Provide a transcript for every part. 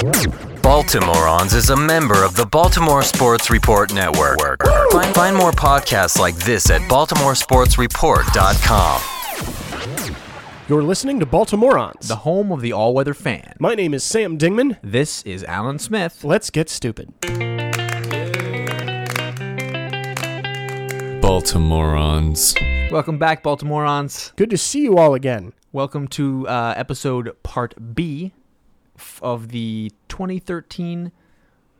Baltimoreans is a member of the Baltimore Sports Report Network. Find, find more podcasts like this at baltimoresportsreport.com. You're listening to Baltimoreans. the home of the all-weather fan. My name is Sam Dingman. This is Alan Smith. Let's get stupid. Baltimoreans. Welcome back, Baltimoreans. Good to see you all again. Welcome to uh, episode part B f- of the 2013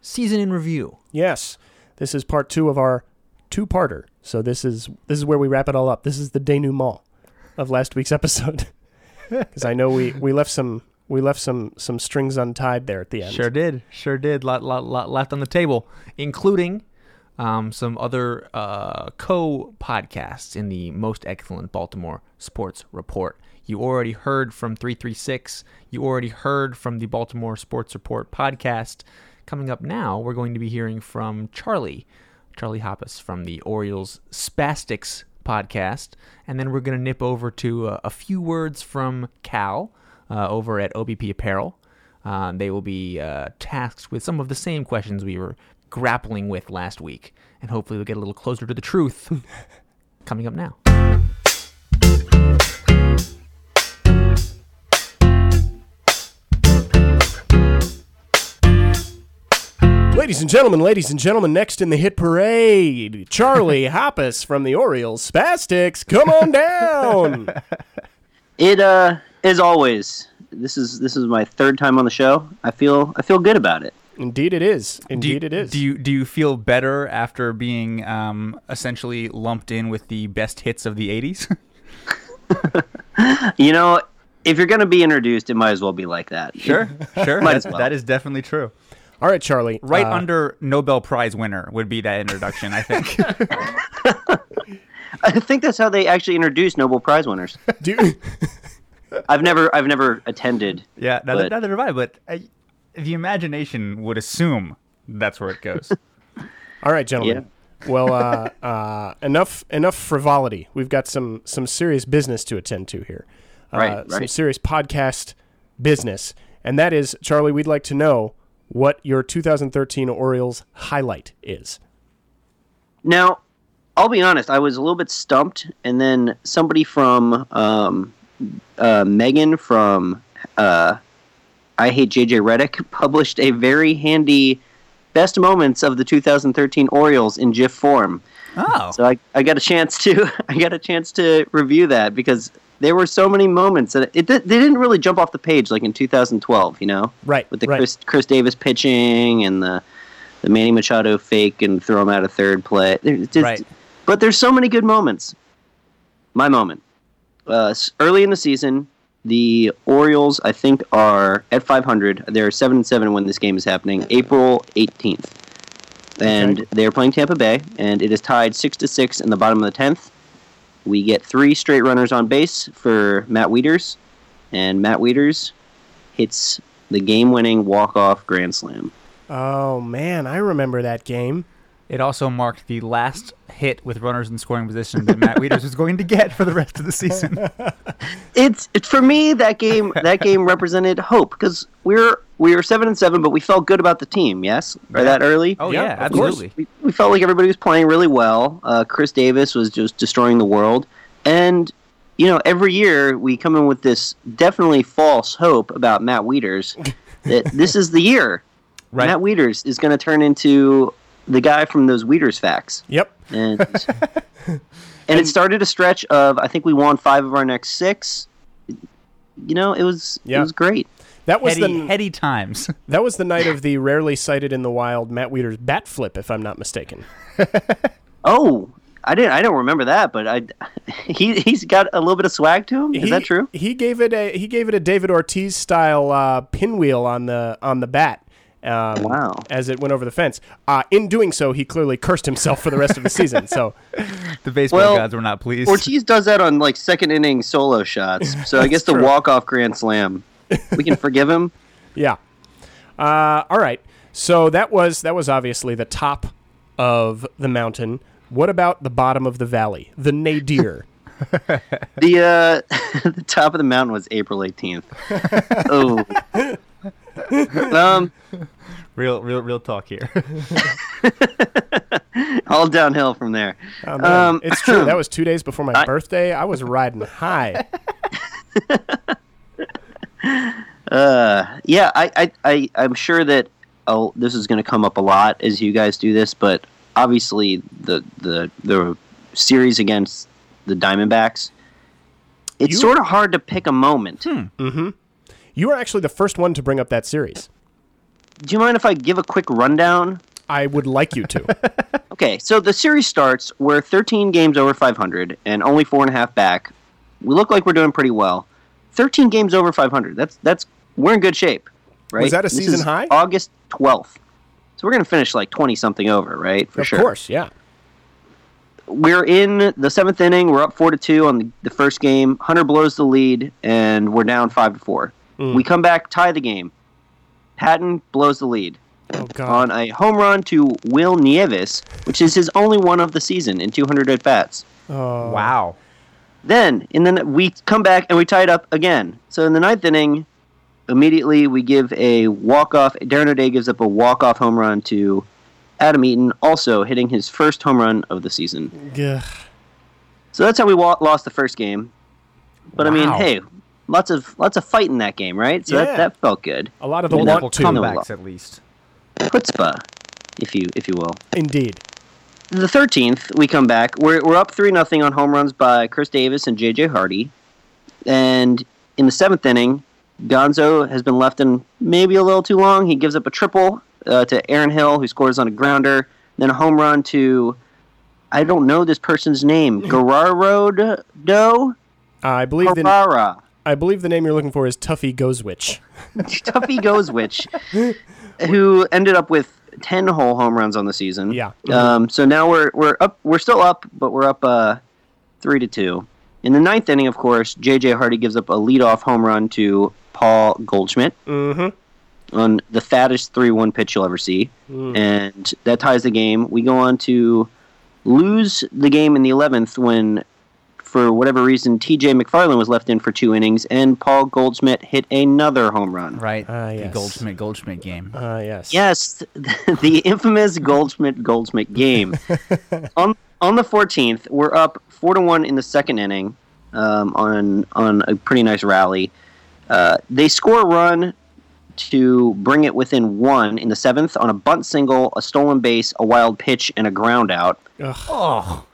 season in review. Yes, this is part two of our two-parter. So this is this is where we wrap it all up. This is the denouement of last week's episode. Because I know we, we left some we left some some strings untied there at the end. Sure did, sure did. Lot, lot, lot left on the table, including um, some other uh, co-podcasts in the most excellent Baltimore Sports Report. You already heard from 336. You already heard from the Baltimore Sports Report podcast. Coming up now, we're going to be hearing from Charlie, Charlie Hoppus from the Orioles Spastics podcast, and then we're going to nip over to uh, a few words from Cal uh, over at OBP Apparel. Uh, they will be uh, tasked with some of the same questions we were grappling with last week, and hopefully we'll get a little closer to the truth. Coming up now. Ladies and gentlemen, ladies and gentlemen, next in the hit parade, Charlie Hoppus from the Orioles Spastics. Come on down. It uh as always. This is this is my third time on the show. I feel I feel good about it. Indeed, it is. Indeed, do you, it is. Do you do you feel better after being um, essentially lumped in with the best hits of the '80s? You know, if you're gonna be introduced, it might as well be like that. sure, sure. Might That's, as well. That is definitely true. All right, Charlie. Right uh, under Nobel Prize winner would be that introduction, I think. I think that's how they actually introduce Nobel Prize winners. do you- I've never I've never attended. yeah, neither, But- neither have I. But I, the imagination would assume that's where it goes. all right, gentlemen. well, uh, uh, enough enough frivolity. We've got some some serious business to attend to here. Uh, Right, Some serious podcast business, and that is, Charlie. We'd like to know what your 2013 Orioles highlight is. Now, I'll be honest. I was a little bit stumped, and then somebody from um, uh, Megan from uh, I Hate JJ Redick published a very handy best moments of the 2013 Orioles in GIF form. Oh, So I, I got a chance to I got a chance to review that because there were so many moments that it, did- they didn't really jump off the page like in 2012, you know, Right. with the right. Chris Chris Davis pitching and the the Manny Machado fake and throw him out of third play. Just- Right. But there's so many good moments. My moment. Uh, early in the season, the Orioles I think are at 500. They're seven and seven when this game is happening. April 18th and Okay. they're playing Tampa Bay, and it is tied six to six in the bottom of the tenth. We get three straight runners on base for Matt Wieters, and Matt Wieters hits the game-winning walk-off grand slam. Oh man, I remember that game. It also marked the last hit with runners in scoring position that Matt Wieters was going to get for the rest of the season. It's, it's for me that game. That game represented hope because we're we were seven and seven, but we felt good about the team. Yes, by that early. Oh Yeah, yeah, of course. absolutely. we, we felt like everybody was playing really well. Uh, Chris Davis was just destroying the world, and you know every year we come in with this definitely false hope about Matt Wieters that this is the year. Right. Matt Wieters is going to turn into the guy from those Wieters facts, Yep. and and it started a stretch of I think we won five of our next six. You know, it was Yeah. it was great. That was Heady, the heady times. that was the night of the rarely sighted in the wild Matt Wieters bat flip, if I'm not mistaken. Oh, I didn't. I don't remember that, but I he he's got a little bit of swag to him. Is he, that true? He gave it a he gave it a David Ortiz style uh, pinwheel on the on the bat. Um, Wow. As it went over the fence. Uh, in doing so, he clearly cursed himself for the rest of the season. So, the baseball Well, gods were not pleased. Ortiz does that on like second inning solo shots. So I guess the walk off grand slam, we can forgive him. yeah. Uh, all right. So that was that was obviously the top of the mountain. What about the bottom of the valley, the nadir? The uh, the top of the mountain was April eighteenth. oh, um, Real, real, real talk here. all downhill from there. Oh. Um, it's true. That was two days before my I- birthday. I was riding high. Uh, yeah, I, I, I, I'm sure that oh, this is going to come up a lot as you guys do this, but obviously the the the series against the Diamondbacks, it's You- sort of hard to pick a moment. You are actually the first one to bring up that series. Do you mind if I give a quick rundown? I would like you to. Okay, so the series starts. We're 13 games over 500 and only four and a half back. We look like we're doing pretty well. 13 games over 500. That's that's we're in good shape, right? Was that a This season high? August 12th. So we're gonna finish like 20 something over, right? For of sure. course, yeah. We're in the seventh inning. We're up four to two on the, the first game. Hunter blows the lead, and we're down five to four. Mm. We come back, tie the game. Patton blows the lead Oh god. on a home run to Wil Nieves, which is his only one of the season in 200 at bats. Oh. wow. Then, and then we come back and we tie it up again. So in the ninth inning, immediately we give a walk off. Darren O'Day gives up a walk off home run to Adam Eaton, also hitting his first home run of the season. Ugh. So that's how we wa- lost the first game. But I mean, hey, lots of lots of fight in that game, right? So Yeah. that, that felt good. A lot of the Multiple want to. comebacks, at least. Chutzpah, if you if you will. Indeed. the 13th, we come back. We're, we're up 3 nothing on home runs by Chris Davis and J.J. Hardy. And in the seventh inning, Gonzo has been left in maybe a little too long. He gives up a triple uh, to Aaron Hill, who scores on a grounder. Then a home run to, I don't know this person's name, Gerardo Doe? Uh, I believe the Carrara. I believe the name you're looking for is Tuffy Gosewisch. Tuffy Gosewisch, who ended up with 10 whole home runs on the season. Yeah. Um, so now we're we're up. We're still up, but we're up uh, three to two. In the ninth inning, of course, J.J. Hardy gives up a leadoff home run to Paul Goldschmidt Mm-hmm. on the fattest three-one pitch you'll ever see, and that ties the game. We go on to lose the game in the eleventh when, for whatever reason, T.J. McFarland was left in for two innings, and Paul Goldschmidt hit another home run. Right. Ah, The. Goldschmidt Goldschmidt game. Uh, yes. Yes, the infamous Goldschmidt Goldschmidt game. on on the 14th, we're up four to one in the second inning um, on on a pretty nice rally. Uh, they score a run to bring it within one in the seventh on a bunt single, a stolen base, a wild pitch, and a ground out. Ugh. Oh.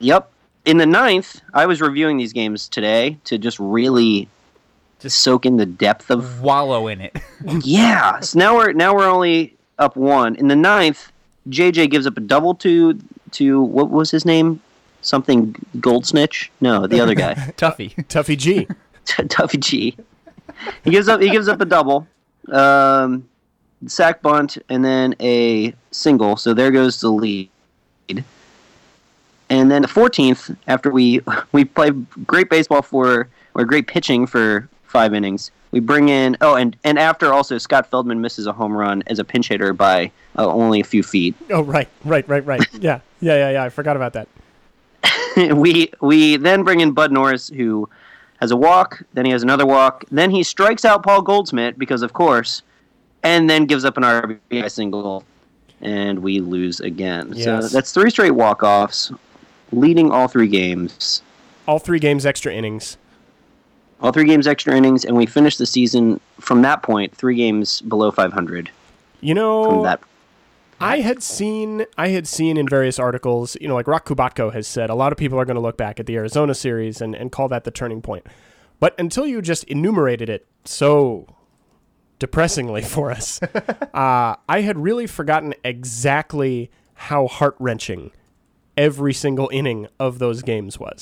Yep. In the ninth, I was reviewing these games today to just really just soak in the depth of Wallow in it. yeah. So now we're now we're only up one. In the ninth, JJ gives up a double to to what was his name? Something Goldsnitch? No, the other guy, Tuffy. Tuffy G. Tuffy G. He gives up. He gives up a double, um, sack bunt, and then a single. So there goes the lead. And then the 14th, after we we play great baseball for or great pitching for five innings, we bring in oh and and after also Scott Feldman misses a home run as a pinch hitter by uh, only a few feet. Oh, right, right, right, right. Yeah, yeah, yeah, yeah. I forgot about that. we we then bring in Bud Norris who has a walk, then he has another walk, then he strikes out Paul Goldsmith because of course, and then gives up an RBI single, and we lose again. So Yes. that's three straight walk offs, leading all three games. All three games, extra innings. all three games extra innings, and we finished the season from that point three games below 500 You know, from that. I had seen I had seen in various articles, you know, like Roch Kubatko has said, a lot of people are going to look back at the Arizona series and, and call that the turning point. But until you just enumerated it so depressingly for us, uh, I had really forgotten exactly how heart wrenching every single inning of those games was.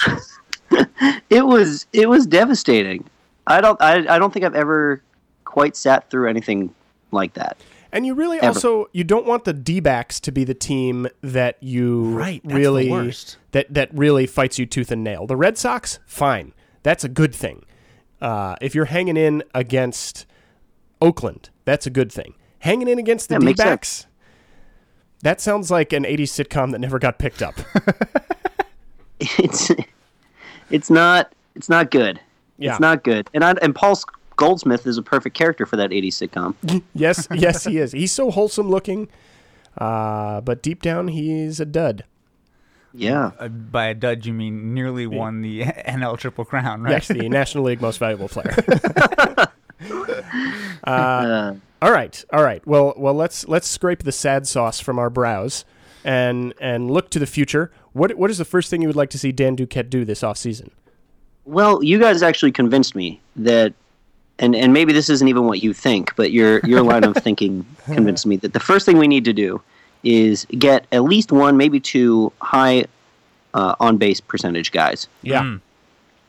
It was it was devastating. I don't I, I don't think I've ever quite sat through anything like that. And you really Ever. also you don't want the D-backs to be the team that you Right, that's the really worst. that that really fights you tooth and nail. The Red Sox, fine, that's a good thing. Uh, if you're hanging in against Oakland, that's a good thing. Hanging in against the Yeah, D-backs, that sounds like an '80s sitcom that never got picked up. It's it's not it's not good. Yeah. It's not good. And I, and Paul Goldsmith is a perfect character for that 80s sitcom. Yes, yes, he is. He's so wholesome looking, uh, but deep down, he's a dud. Yeah. Uh, by a dud, you mean nearly won the NL Triple Crown, right? Yes, the National League Most Valuable Player. Uh, all right, all right. Well, well, let's let's scrape the sad sauce from our brows and and look to the future. What what is the first thing you would like to see Dan Duquette do this offseason? well, you guys actually convinced me that, and, and maybe this isn't even what you think, but your, your line of thinking convinced me that the first thing we need to do is get at least one, maybe two high uh, on base percentage guys. Yeah,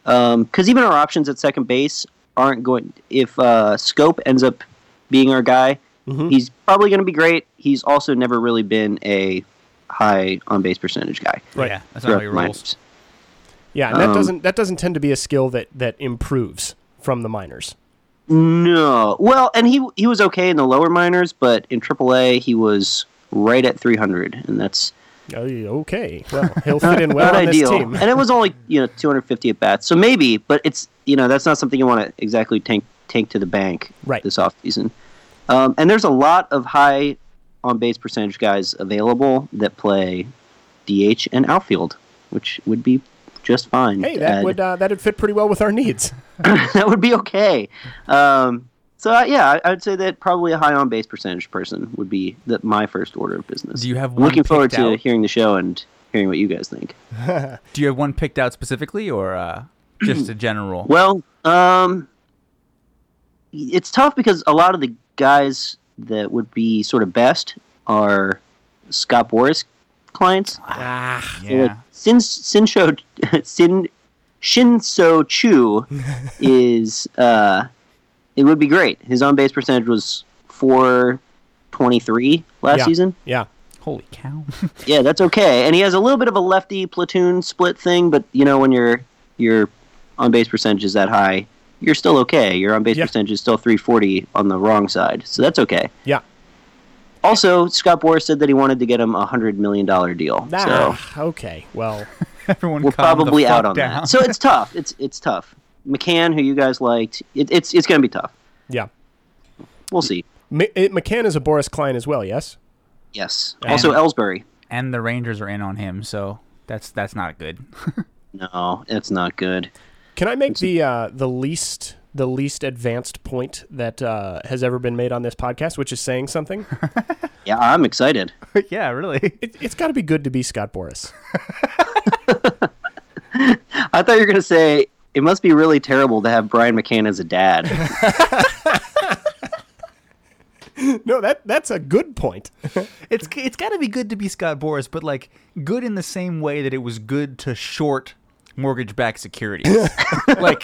Mm. because even our options at second base aren't going. If uh, Schoop ends up being our guy, Mhm. he's probably going to be great. He's also never really been a high on base percentage guy. Right. Yeah, that's not how throughout he the rolls. minors. yeah. And that Um, doesn't that doesn't tend to be a skill that that improves from the minors. No, well, and he he was okay in the lower minors, but in AAA he was right at 300, and that's Oh, okay, well, he'll fit in well on this ideal. team. And it was only you know 250 at bats, so maybe, but it's you know that's not something you want to exactly tank tank to the bank Right. this offseason. Um, and there's a lot of high on base percentage guys available that play DH and outfield, which would be just fine. Hey, that add. would uh, that'd fit pretty well with our needs. that would be okay. Um, so uh, yeah, I, I would say that probably a high on base percentage person would be the, my first order of business. Do you have I'm one looking forward picked to out? hearing the show and hearing what you guys think. Do you have one picked out specifically, or uh, just a general? Well, um, it's tough because a lot of the guys that would be sort of best are Scott Boras clients. ah, So, like, yeah. Sin Sinsho Sin Shin-Soo Choo is uh, it would be great. His on base percentage was four twenty three last Yeah. season. yeah, Holy cow! Yeah, that's okay. And he has a little bit of a lefty platoon split thing, but you know when your your on base percentage is that high, you're still okay. Your on base Yeah. percentage is still 340 on the wrong side, so that's okay. yeah. Also, Scott Boras said that he wanted to get him a hundred million dollar deal. So Ah, okay. Well, Everyone, we're probably out on down. that. So it's tough. It's it's tough. McCann, who you guys liked, it, it's it's going to be tough. yeah. We'll see. M- it, McCann is a Boras client as well. Yes. Yes. And- Also, Ellsbury. and the Rangers are in on him, so that's that's not good. No, it's not good. Can I make the uh, the least the least advanced point that uh, has ever been made on this podcast, which is saying something? Yeah, I'm excited. yeah, really. it, it's got to be good to be Scott Boras. I thought you were going to say it must be really terrible to have Brian McCann as a dad. No, that that's a good point. It's it's got to be good to be Scott Boras, but like good in the same way that it was good to short mortgage-backed securities. like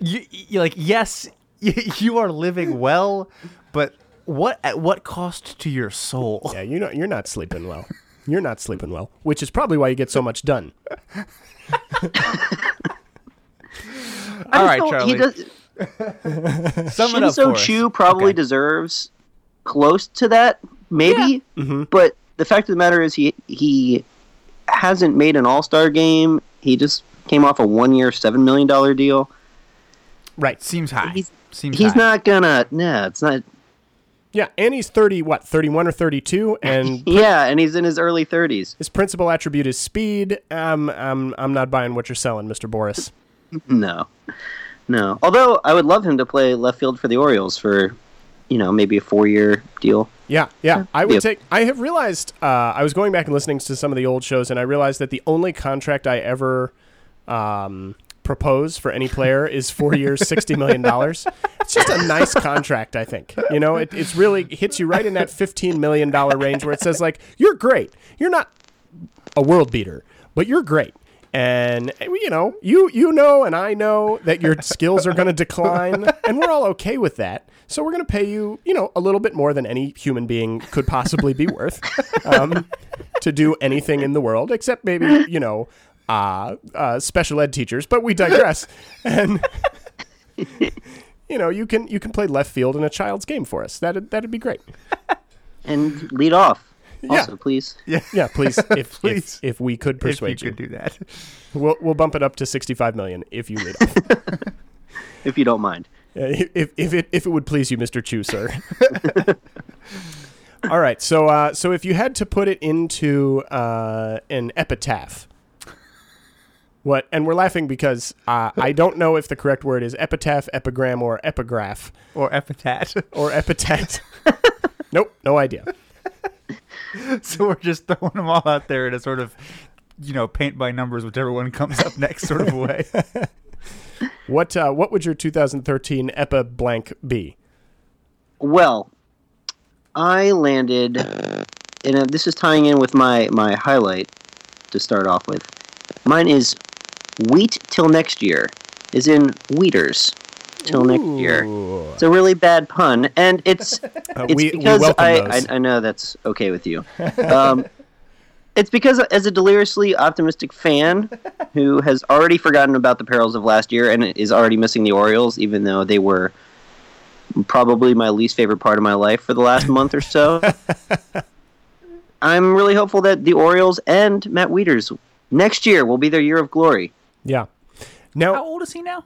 you, you like yes, you, you are living well, but what at what cost to your soul? Yeah, you know you're not sleeping well. You're not sleeping well, which is probably why you get so much done. I All just right, don't- Charlie. He does, Sum it up for Shin-Soo us. Choo probably Okay. deserves close to that, maybe. Mm-hmm. But the fact of the matter is, he he hasn't made an All Star game. He just came off a one year, seven million dollar deal. Right. Seems high. He's- Seems He's high. not gonna. No, it's not. Yeah, and he's thirty. What, thirty-one or thirty-two? And Yeah, and he's in his early thirties. his principal attribute is speed. Um, I'm I'm not buying what you're selling, Mister Boras. No, no. Although I would love him to play left field for the Orioles for, you know, maybe a four year deal. Yeah, yeah. I would take. I have realized. Uh, I was going back and listening to some of the old shows, and I realized that the only contract I ever um, propose for any player is four years, sixty million dollars. It's just a nice contract, I think. You know, it it's really hits you right in that fifteen million dollar range where it says like, "You're great. You're not a world beater, but you're great." And you know, you you know, and I know that your skills are going to decline, and we're all okay with that. So we're going to pay you, you know, a little bit more than any human being could possibly be worth um, to do anything in the world, except maybe you know, uh, uh, special ed teachers. But we digress. And you know, you can you can play left field in a child's game for us. That that'd be great. And lead off. Yeah. Also, please. Yeah, please, if Please. if, if we could if you persuade you, could do that. we'll we'll bump it up to sixty five million if you lead off. If you don't mind. if if it if it would please you, Mister Choo, sir. All right, so uh, so if you had to put it into uh, an epitaph, what? And we're laughing because uh, I don't know if the correct word is epitaph, epigram, or epigraph Or epitaph. or epitaph. nope, no idea. so we're just throwing them all out there in a sort of, you know, paint by numbers, whichever one comes up next sort of a way. What uh, what would your 2013 EPA blank be? Well, I landed, and uh, this is tying in with my my highlight to start off with. Mine is wheat till next year, is in wheaters till next year. It's a really bad pun, and it's Uh, it's we, we because welcome I, those. I I know that's okay with you. Um, it's because as a deliriously optimistic fan who has already forgotten about the perils of last year and is already missing the Orioles, even though they were probably my least favorite part of my life for the last month or so. I'm really hopeful that the Orioles and Matt Wieters next year will be their year of glory. yeah. Now, How old is he now?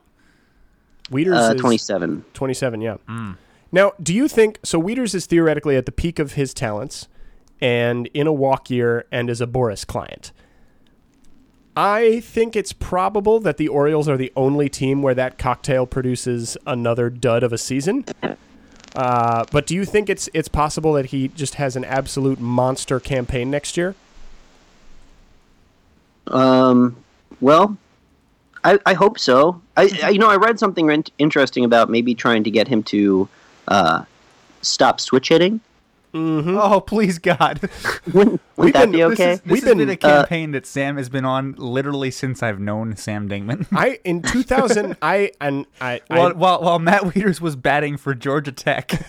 Wieters Uh, is 27. 27, yeah. Now, do you think so? Wieters is theoretically at the peak of his talents and in a walk year and is a Boras client. I think it's probable that the Orioles are the only team where that cocktail produces another dud of a season. Uh, but do you think it's it's possible that he just has an absolute monster campaign next year? Um, well, I, I hope so. I, I you know I read something in- interesting about maybe trying to get him to uh, stop switch hitting. Oh, please God. Wouldn't, We've wouldn't that been- be This, okay? is, this We've has been been, a uh, campaign that Sam has been on literally since I've known Sam Dingman. I in 2000 I and I I, while, while, while Matt Wieters was batting for Georgia Tech.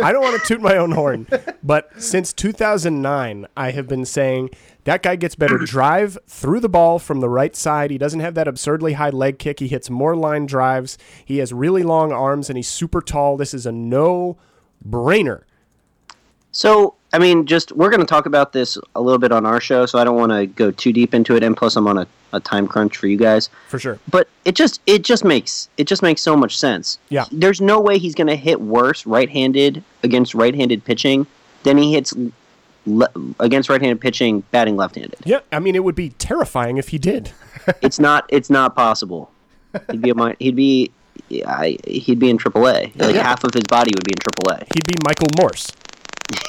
I don't want to toot my own horn, but since 2009, I have been saying that guy gets better mm-hmm. drive through the ball from the right side. He doesn't have that absurdly high leg kick. He hits more line drives. He has really long arms and he's super tall. This is a no brainer. So, I mean, just we're going to talk about this a little bit on our show, so I don't want to go too deep into it. And plus, I'm on a, a time crunch for you guys. For sure. But it just it just makes it just makes so much sense. Yeah. There's no way he's going to hit worse right-handed against right-handed pitching than he hits le- against right-handed pitching batting left-handed. Yeah, I mean, it would be terrifying if he did. it's not it's not possible. He'd be a he'd be I, he'd be in AAA. Like half of his body would be in AAA. He'd be Michael Morse.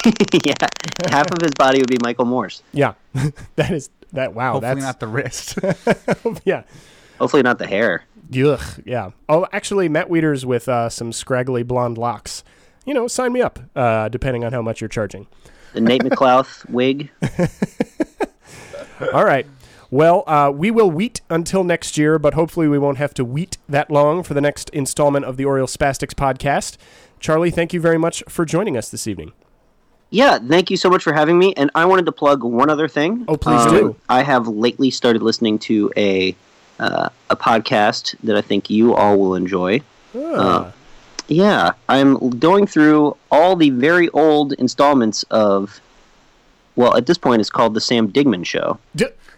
yeah, half of his body would be Michael Morse. Yeah, that is that. Wow, Hopefully that's not the wrist. yeah. Hopefully not the hair. Ugh, yeah. Oh, actually, Matt Wieters with uh, some scraggly blonde locks. You know, sign me up. Uh, depending on how much you're charging. The Nate McLouth wig. All right. Well, uh, we will wheat until next year, but hopefully we won't have to wheat that long for the next installment of the Oriole Spastics podcast. Charlie, thank you very much for joining us this evening. Yeah, thank you so much for having me. And I wanted to plug one other thing. Oh, please Um, do. I have lately started listening to a uh, a podcast that I think you all will enjoy. Ah, Yeah, I'm going through all the very old installments of. Well, at this point, it's called the Sam Digman Show. D-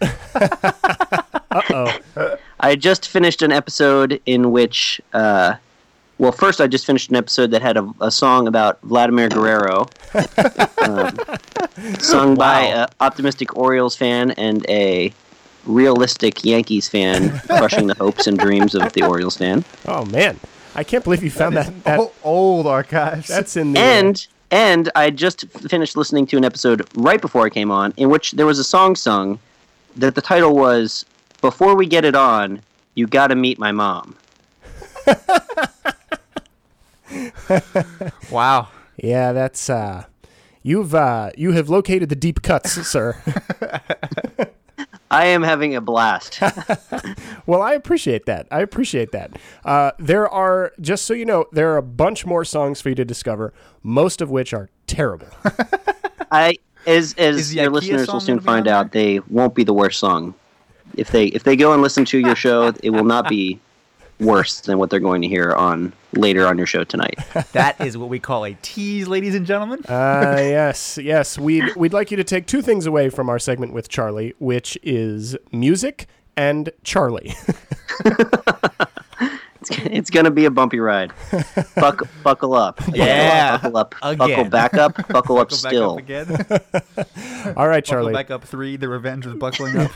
Uh-oh. I just finished an episode in which, uh, well, first I just finished an episode that had a, a song about Vladimir Guerrero, um, sung by an optimistic Orioles fan and a realistic Yankees fan, crushing the hopes and dreams of the Orioles fan. Oh, man. I can't believe you found that. that oh, old archives. that's in the. And and I just finished listening to an episode right before I came on in which there was a song sung that the title was "Before We Get It On, You Gotta Meet My Mom." wow. yeah, that's. Uh, you've uh, you have located the deep cuts, sir. I am having a blast. Well, I appreciate that. I appreciate that. Uh, there are, just so you know, there are a bunch more songs for you to discover, most of which are terrible. I as Is as your IKEA listeners will soon gonna be on find out, there? they won't be the worst song. If they if they go and listen to your show, it will not be worse than what they're going to hear on later on your show tonight. That is what we call a tease, ladies and gentlemen. Uh, yes, yes. We'd, we'd like you to take two things away from our segment with Charlie, which is music and Charlie. It's it's it's gonna be a bumpy ride. Buck, buckle up. Yeah. Buckle up. Again. Buckle back up. Buckle up Go back still. up again. All right, Buckle Charlie. back up three. The revenge was buckling up.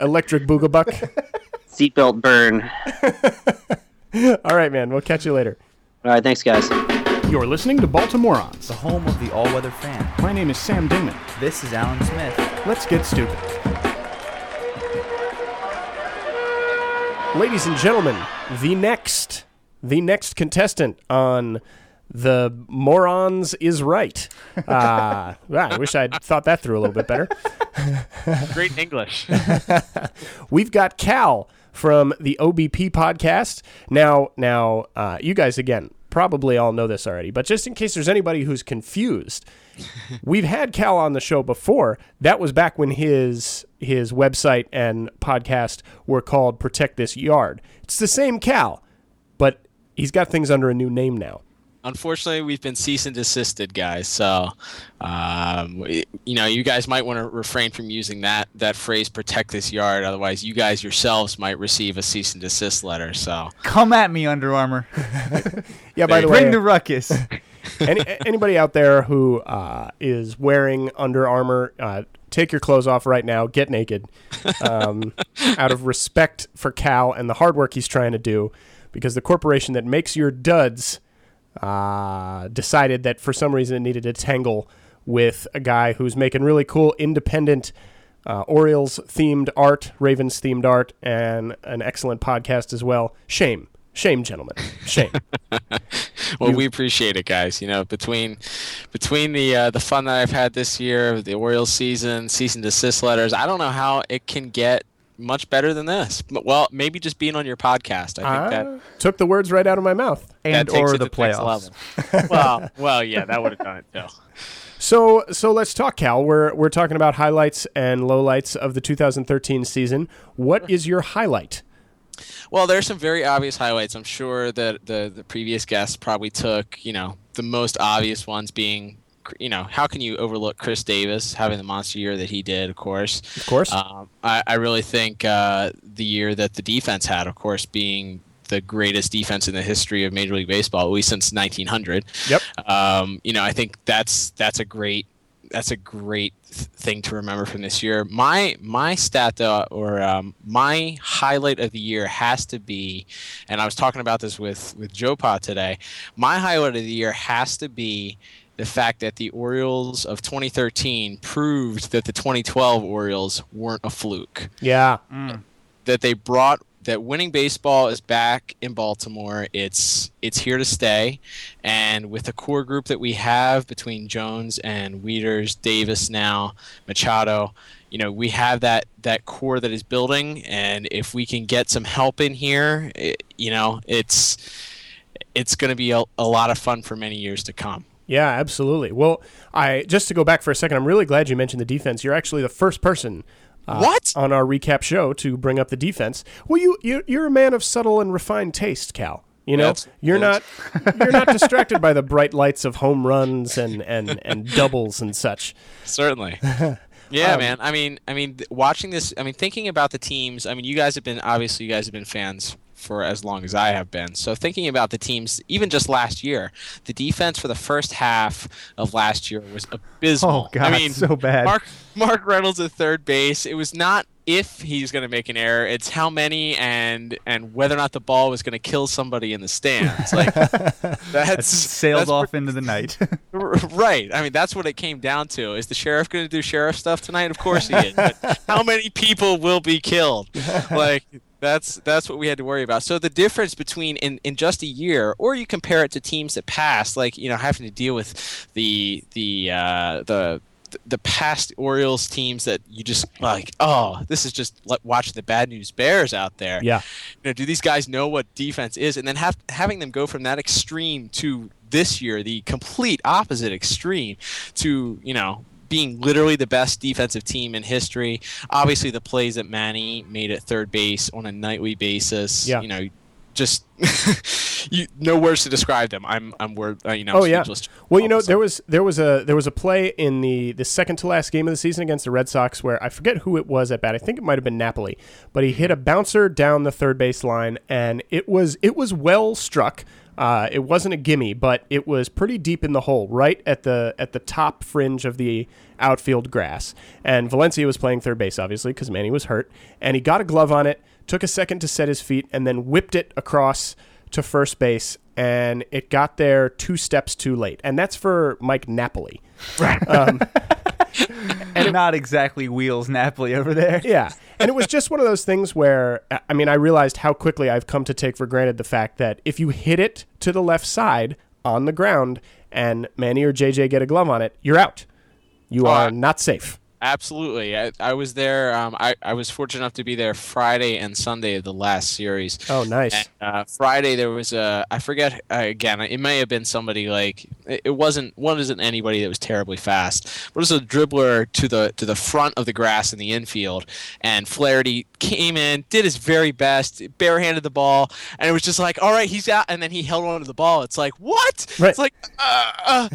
Electric Boogabuck. Seatbelt burn. All right, man. We'll catch you later. All right. Thanks, guys. You're listening to Baltimoreans. the home of the all-weather fan. My name is Sam Dingman. This is Alan Smith. Let's get stupid. Ladies and gentlemen, the next the next contestant on the morons is right. Uh, I wish I'd thought that through a little bit better. Great English. We've got Cal from the OBP podcast. Now, now, uh, you guys again probably all know this already, but just in case there's anybody who's confused, we've had Cal on the show before. That was back when his his website and podcast were called Protect This Yard. It's the same Cal, but he's got things under a new name now. Unfortunately, we've been cease and desisted, guys. So, um, you know, you guys might want to refrain from using that that phrase "protect this yard." Otherwise, you guys yourselves might receive a cease and desist letter. So, Come at me, Under Armour. Yeah, by the way, Bring the ruckus. Any, anybody out there who uh, is wearing Under Armour, uh, take your clothes off right now. Get naked, um, out of respect for Cal and the hard work he's trying to do, because the corporation that makes your duds uh, decided that for some reason it needed to tangle with a guy who's making really cool independent. Uh, Orioles themed art, Ravens themed art, and an excellent podcast as well. Shame, shame, gentlemen, shame. well, we appreciate it, guys. You know, between between the uh, the fun that I've had this year, the Orioles season, cease and desist letters, I don't know how it can get much better than this. Well, maybe just being on your podcast. I think Ah, took the words right out of my mouth. that, and that takes or it the to the next playoffs. level. well, well, yeah, that would have done it too. So, so let's talk, Cal. We're we're talking about highlights and lowlights of the 2013 season. What is your highlight? Well, there's some very obvious highlights. I'm sure that the the previous guests probably took, you know, the most obvious ones being, you know, how can you overlook Chris Davis having the monster year that he did? Of course, Of course. Um, I, I really think uh, the year that the defense had, of course, being the greatest defense in the history of Major League Baseball, at least since 1900. Yep. Um, you know, I think that's that's a great that's a great thing to remember from this year. My my stat though, or um, my highlight of the year has to be, and I was talking about this with with Joe Pa today. My highlight of the year has to be the fact that the Orioles of 2013 proved that the 2012 Orioles weren't a fluke yeah. Mm. that they brought that winning baseball is back in Baltimore. It's it's here to stay, and with the core group that we have between Jones and Wieters, Davis now, Machado, you know we have that that core that is building, and if we can get some help in here, it, you know it's it's going to be a, a lot of fun for many years to come. Yeah, absolutely. Well, I just to go back for a second, I'm really glad you mentioned the defense. You're actually the first person uh, What? on our recap show to bring up the defense. Well, you, you you're a man of subtle and refined taste, Cal. You know, That's- you're not you're not distracted by the bright lights of home runs and and and doubles and such. Certainly. Yeah, man. I mean, I mean, watching this. I mean, thinking about the teams. I mean, you guys have been obviously you guys have been fans for as long as I have been. So thinking about the teams, even just last year, the defense for the first half of last year was abysmal. Oh, God, I mean, so bad. Mark Mark Reynolds at third base. It was not if he's going to make an error; it's how many and and whether or not the ball was going to kill somebody in the stands. Like that's Sailed that's off into the night. Right. I mean, that's what it came down to. Is the sheriff going to do sheriff stuff tonight? Of course he is. But how many people will be killed? Like that's that's what we had to worry about. So the difference between in, in just a year, or you compare it to teams that passed, like you know having to deal with the the uh, the the past Orioles teams that you just like, oh, this is just like watching the bad news Bears out there Yeah. you know, do these guys know what defense is? And then have, having them go from that extreme to this year, the complete opposite extreme, to you know being literally the best defensive team in history. Obviously, the plays that Manny made at third base on a nightly basis, Yeah. you know, just you no words to describe them. I'm I'm word uh, you know. Oh yeah. Well, you know All of a there was there was a there was a play in the the second to last game of the season against the Red Sox where I forget who it was at bat. I think it might have been Napoli, but he hit a bouncer down the third base line, and it was it was well struck. Uh, it wasn't a gimme, but it was pretty deep in the hole, right at the at the top fringe of the outfield grass. And Valencia was playing third base, obviously, because Manny was hurt, and he got a glove on it, took a second to set his feet, and then whipped it across to first base, and it got there two steps too late. And that's for Mike Napoli. and not exactly wheels Napoli over there. Yeah. And it was just one of those things where, I mean, I realized how quickly I've come to take for granted the fact that if you hit it to the left side on the ground and Manny or JJ get a glove on it, you're out. You are I- not safe. Absolutely. I, I was there. Um, I, I was fortunate enough to be there Friday and Sunday of the last series. Oh, nice. And, uh, Friday there was a I forget uh, again. It may have been somebody like it, it wasn't One wasn't anybody that was terribly fast, but it was a dribbler to the to the front of the grass in the infield, and Flaherty came in, did his very best, barehanded the ball, and it was just like, all right, he's out, and then he held on to the ball. It's like what? Right. It's like uh, uh.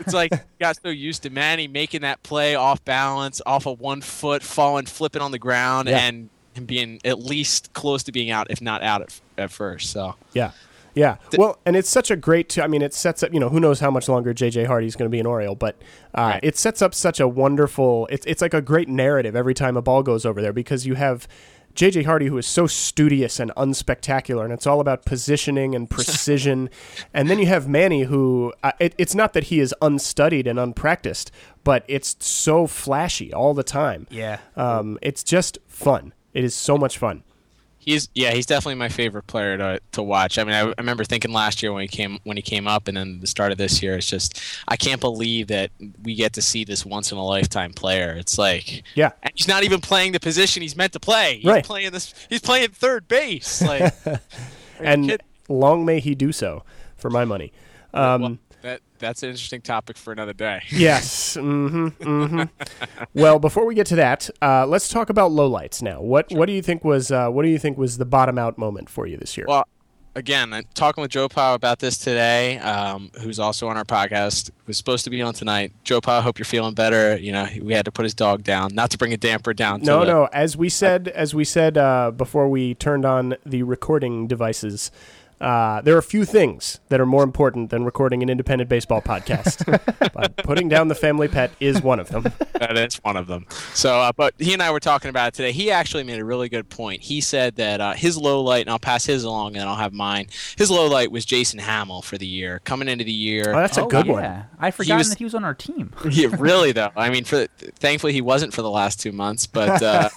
it's like got so used to Manny making that play off balance, off of one foot, falling, flipping on the ground, Yeah. and him being at least close to being out, if not out at, at first. So Yeah. Yeah. Well, and it's such a great, t- I mean, it sets up, you know, who knows how much longer JJ Hardy's going to be an Oriole, but uh, Right. it sets up such a wonderful, it's, it's like a great narrative every time a ball goes over there because you have JJ Hardy, who is so studious and unspectacular, and it's all about positioning and precision. and then you have Manny, who uh, it, it's not that he is unstudied and unpracticed, but it's so flashy all the time. Yeah. Um, it's just fun. It is so much fun. He's yeah, he's definitely my favorite player to, to watch. I mean, I, I remember thinking last year when he came when he came up, and then the start of this year, it's just I can't believe that we get to see this once in a lifetime player. It's like Yeah. and he's not even playing the position he's meant to play. He's Right. playing this. He's playing third base. Like and long may he do so, for my money. Um, well, that's an interesting topic for another day. yes. hmm hmm well, before we get to that, uh, let's talk about lowlights now. What What do you think was uh, What do you think was the bottom out moment for you this year? Well, again, I'm talking with Joe Powell about this today, um, who's also on our podcast. Was supposed to be on tonight. Joe Powell, hope you're feeling better. You know, we had to put his dog down, not to bring a damper down. No, the- no. As we said, as we said uh, before we turned on the recording devices. Uh, there are a few things that are more important than recording an independent baseball podcast. but putting down the family pet is one of them. that is one of them. So, uh, but he and I were talking about it today. He actually made a really good point. He said that uh, his low light, and I'll pass his along, and I'll have mine. His low light was Jason Hammel for the year, coming into the year. Oh, that's a Oh, good yeah. one. I forgot was- that he was on our team. yeah, really though. I mean, for thankfully he wasn't for the last two months, but uh,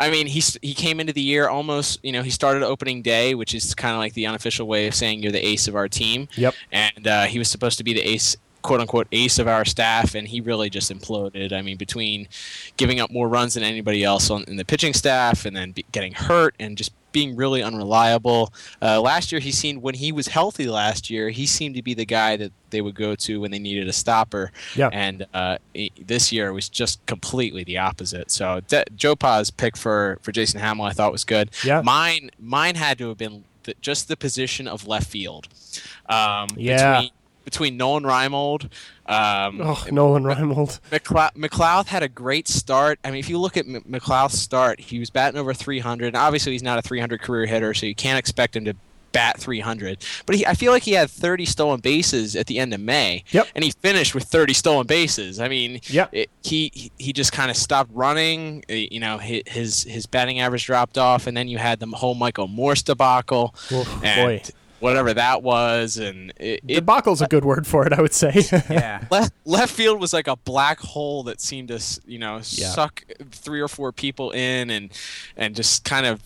I mean, he he came into the year almost. You know, he started opening day, which is kind of like the unofficial way of saying you're the ace of our team. Yep. And uh, he was supposed to be the ace. "quote unquote" ace of our staff, and he really just imploded. I mean, between giving up more runs than anybody else on in the pitching staff, and then be, getting hurt, and just being really unreliable. Uh, last year, he seemed when he was healthy. Last year, he seemed to be the guy that they would go to when they needed a stopper. Yeah. And uh, this year was just completely the opposite. So De- Joe Pa's pick for for Jason Hammel, I thought was good. Yeah. Mine mine had to have been the, just the position of left field. Um, Yeah. Between, between Nolan Reimold, um, Oh, Nolan Reimold. McLouth, McLouth had a great start. I mean, if you look at M- McLouth's start, he was batting over 300. And obviously, he's not a 300 career hitter, so you can't expect him to bat 300. But he, I feel like he had 30 stolen bases at the end of May. Yep. And he finished with 30 stolen bases. I mean, Yep. it, he he- he just kind of stopped running. Uh, You know, his his batting average dropped off, and then you had the whole Michael Morse debacle, Oof, and boy. Whatever that was, and it, it Debacle's a good word for it, I would say. Yeah. left left field was like a black hole that seemed to you know Yeah. suck three or four people in and and just kind of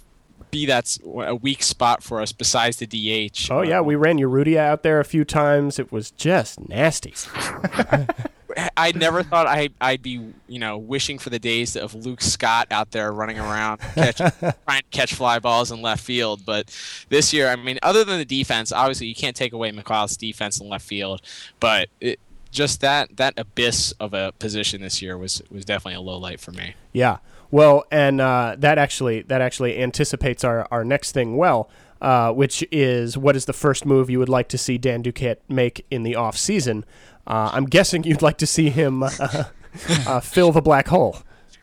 be that s- a weak spot for us besides the DH. oh yeah, we ran Urrutia out there a few times. It was just nasty. I never thought I I'd be you know wishing for the days of Luke Scott out there running around catch, trying to catch fly balls in left field. But this year, I mean, other than the defense, obviously you can't take away McLouth's defense in left field, but it, just that that abyss of a position this year was was definitely a low light for me. Yeah. Well, and uh, that actually that actually anticipates our, our next thing well. uh, which is what is the first move you would like to see Dan Duquette make in the off season. Uh, I'm guessing you'd like to see him uh, uh, fill the black hole.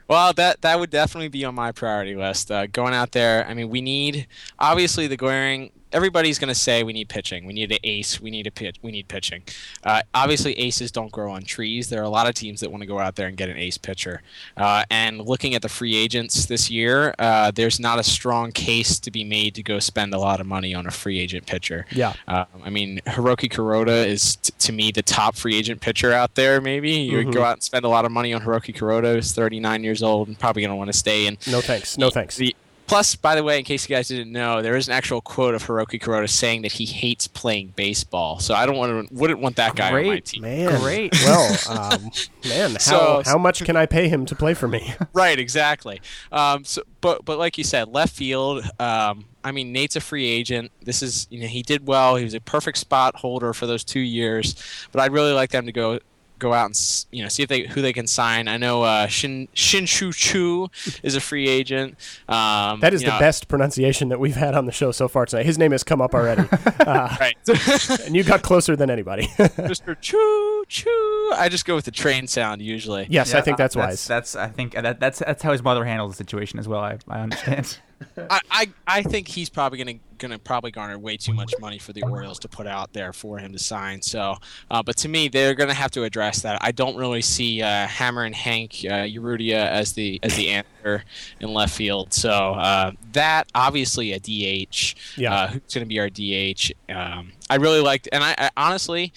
Well, that that would definitely be on my priority list. Uh, going out there, I mean, we need obviously the glaring everybody's going to say we need pitching. We need an ace. We need a pitch. We need pitching. Uh, obviously, aces don't grow on trees. There are a lot of teams that want to go out there and get an ace pitcher. Uh, and looking at the free agents this year, uh, there's not a strong case to be made to go spend a lot of money on a free agent pitcher. Yeah. Um, I mean, Hiroki Kuroda is t- to me the top free agent pitcher out there. Maybe you would Mhm. go out and spend a lot of money on Hiroki Kuroda. He's 39 years old and probably going to want to stay in No thanks. No thanks. the, plus, by the way, in case you guys didn't know, there is an actual quote of Hiroki Kuroda saying that he hates playing baseball. So I don't want to, wouldn't want that guy on my Great. team. Man, Great. Well, um, man, how So- how much can I pay him to play for me? Right, exactly. Um, so, but but like you said, left field. Um, I mean, Nate's a free agent. This is you know he did well. He was a perfect spot holder for those two years. But I'd really like them to go go out and you know see if they who they can sign. I know uh, Shin Shin Chu Chu is a free agent. Um, That is the know, best pronunciation that we've had on the show so far tonight. His name has come up already, uh, Right. and you got closer than anybody. Mr. Choo Choo. I just go with the train sound usually. yes, I think that's uh, wise. That's, I think that, that's that's how his mother handled the situation as well. I, I understand. I, I, I think he's probably gonna gonna probably garner way too much money for the Orioles to put out there for him to sign. So, uh, but to me, they're gonna have to address that. I don't really see uh, Hammer and Hank uh, as the as the answer in left field. So uh, that obviously a DH. Yeah. Uh, who's gonna be our DH? Um, I really liked, and I, I honestly,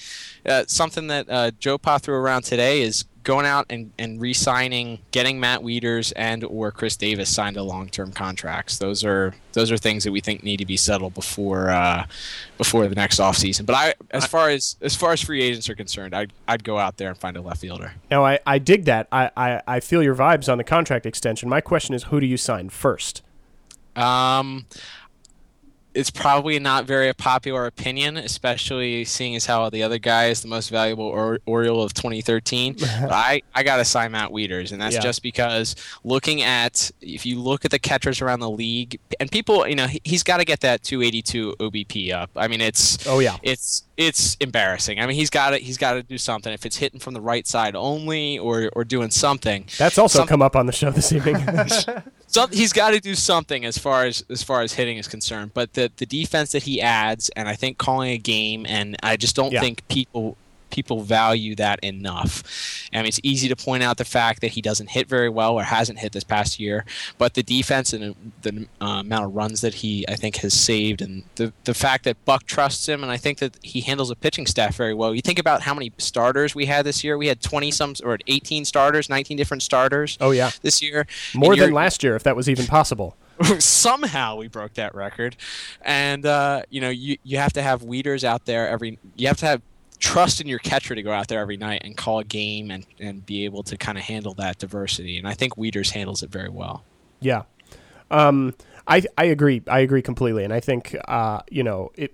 uh, something that uh, Joe Pa threw around today is going out and, and re-signing, getting Matt Wieters and or Chris Davis signed to long-term contracts. Those are those are things that we think need to be settled before uh, before the next offseason. But I, as far as as far as free agents are concerned, I'd, I'd go out there and find a left fielder. No, I, I dig that. I, I, I feel your vibes on the contract extension. My question is, who do you sign first? Um, it's probably not very a popular opinion, especially seeing as how the other guy is the most valuable or- Oriole of 2013. but I, I got to sign Matt Wieters, and that's Yeah. just because looking at if you look at the catchers around the league, and people, you know, he, he's got to get that 282 OBP up. I mean, it's Oh yeah, it's it's embarrassing. I mean, he's got to he's got to do something. If it's hitting from the right side only, or or doing something, that's also Some- come up on the show this evening. some, he's got to do something as far as as far as hitting is concerned. But the the defense that he adds, and I think calling a game, and I just don't Yeah. think people people value that enough. I mean, it's easy to point out the fact that he doesn't hit very well or hasn't hit this past year, but the defense and the uh, amount of runs that he I think has saved, and the the fact that Buck trusts him, and I think that he handles a pitching staff very well. You think about how many starters we had this year. We had 20 some or 18 starters, 19 different starters oh yeah, this year. more than last year, if that was even possible. somehow we broke that record and uh, you know you, you have to have Wieters out there every you have to have trust in your catcher to go out there every night and call a game and, and be able to kind of handle that diversity and i think Wieters handles it very well Yeah. Um, I I agree. I agree completely, and I think uh, you know it.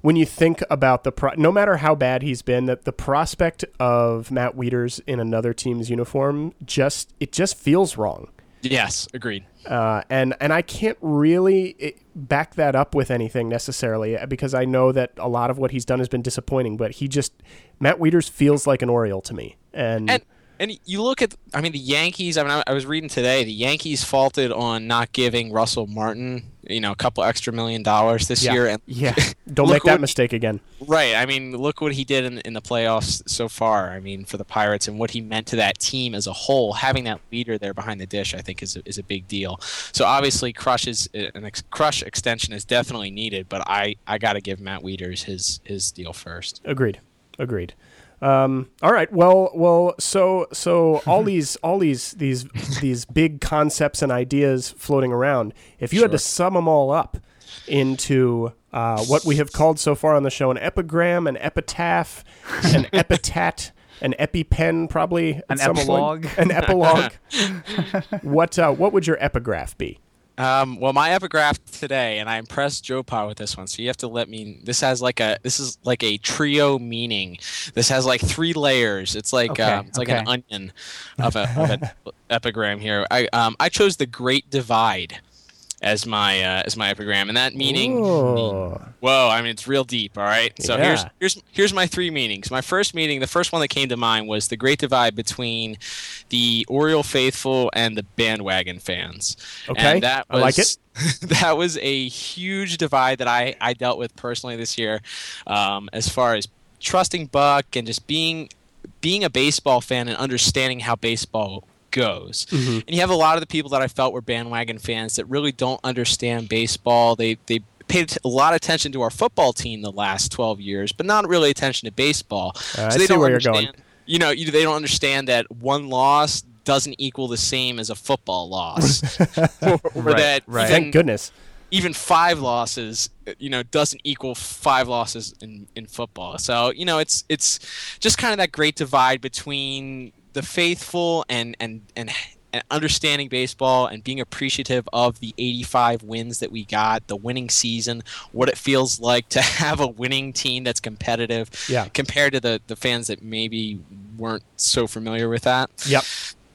When you think about the pro- no matter how bad he's been, that the prospect of Matt Wieters in another team's uniform just it just feels wrong. Yes agreed uh, and and I can't really eh, back that up with anything necessarily uh, because I know that a lot of what he's done has been disappointing. But he just Matt Wieters feels like an Oriole to me, and, and and you look at i mean the yankees i mean I, was reading today the yankees faulted on not giving russell martin you know a couple extra million dollars this Yeah. year and yeah. don't make that what- mistake again. Right. I mean, look what he did in, in the playoffs so far. I mean, for the Pirates and what he meant to that team as a whole. Having that leader there behind the dish, I think, is a, is a big deal. So obviously, Crush is uh, an ex- Crush extension is definitely needed. But I, I got to give Matt Wieters his his deal first. Agreed. Agreed. Um, all right. Well, well. So, so all these, all these, these, these big concepts and ideas floating around. If you had to sum them all up into uh, what we have called so far on the show an epigram, an epitaph, an epitaph, an epipen, probably An epilogue. an epilogue. what, uh, what would your epigraph be? Um, well, my epigraph today, and I impressed Joe Pa with this one, so you have to let me. This has like a this is like a trio meaning. This has like three layers. It's like Okay, um, it's like an onion of a of an epigram here. I um I chose the Great Divide. As my uh, as my epigram, and that meaning. Ooh. Whoa, I mean it's real deep. All right, so Yeah. here's here's here's my three meanings. My first meaning, the first one that came to mind was the great divide between the Oriole faithful and the bandwagon fans. Okay, and that I like was, that was a huge divide that I I dealt with personally this year, um, as far as trusting Buck and just being being a baseball fan and understanding how baseball goes. Mm-hmm. And you have a lot of the people that I felt were bandwagon fans that really don't understand baseball. They they paid a lot of attention to our football team the last 12 years, but not really attention to baseball. Uh, I so they see don't where you're understand, going. You know, you, they don't understand that one loss doesn't equal the same as a football loss. or, or Right, that right. even- Thank goodness. even five losses, you know, doesn't equal five losses in, in football. So you know, it's it's just kind of that great divide between the faithful and and and. And understanding baseball and being appreciative of the 85 wins that we got, the winning season, what it feels like to have a winning team that's competitive, Yeah. compared to the, the fans that maybe weren't so familiar with that. Yep.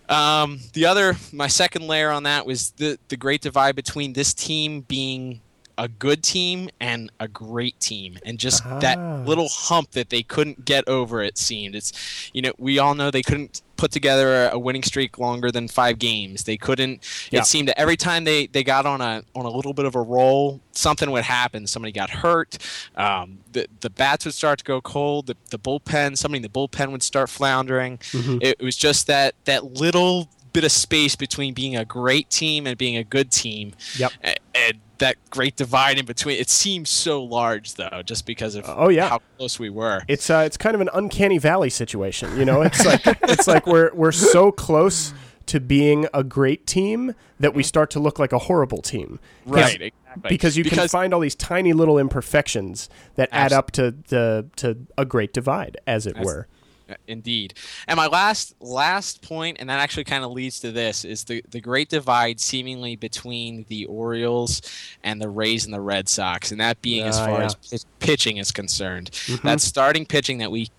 Um, the other, my second layer on that was the the great divide between this team being a good team and a great team, and just Ah. that little hump that they couldn't get over. It seemed it's, you know, we all know they couldn't put together a winning streak longer than five games. They couldn't. Yeah. It seemed that every time they they got on a on a little bit of a roll, something would happen. Somebody got hurt. Um, the the bats would start to go cold. The the bullpen, somebody in the bullpen would start floundering. Mm-hmm. It was just that that little bit of space between being a great team and being a good team. Yep. A- And that great divide in between. It seems so large though, just because of Oh, yeah. how close we were. It's uh, it's kind of an uncanny valley situation. You know, it's like it's like we're we're so close to being a great team that we start to look like a horrible team. right. Exactly. Because you can find all these tiny little imperfections that add up to the to a great divide, as it Abs- were. Uh, Indeed. And my last last point, and that actually kind of leads to this, is the, the great divide seemingly between the Orioles and the Rays and the Red Sox, and that being as Ah, far yeah. Mm-hmm. as pitch, pitching is concerned. That starting pitching that we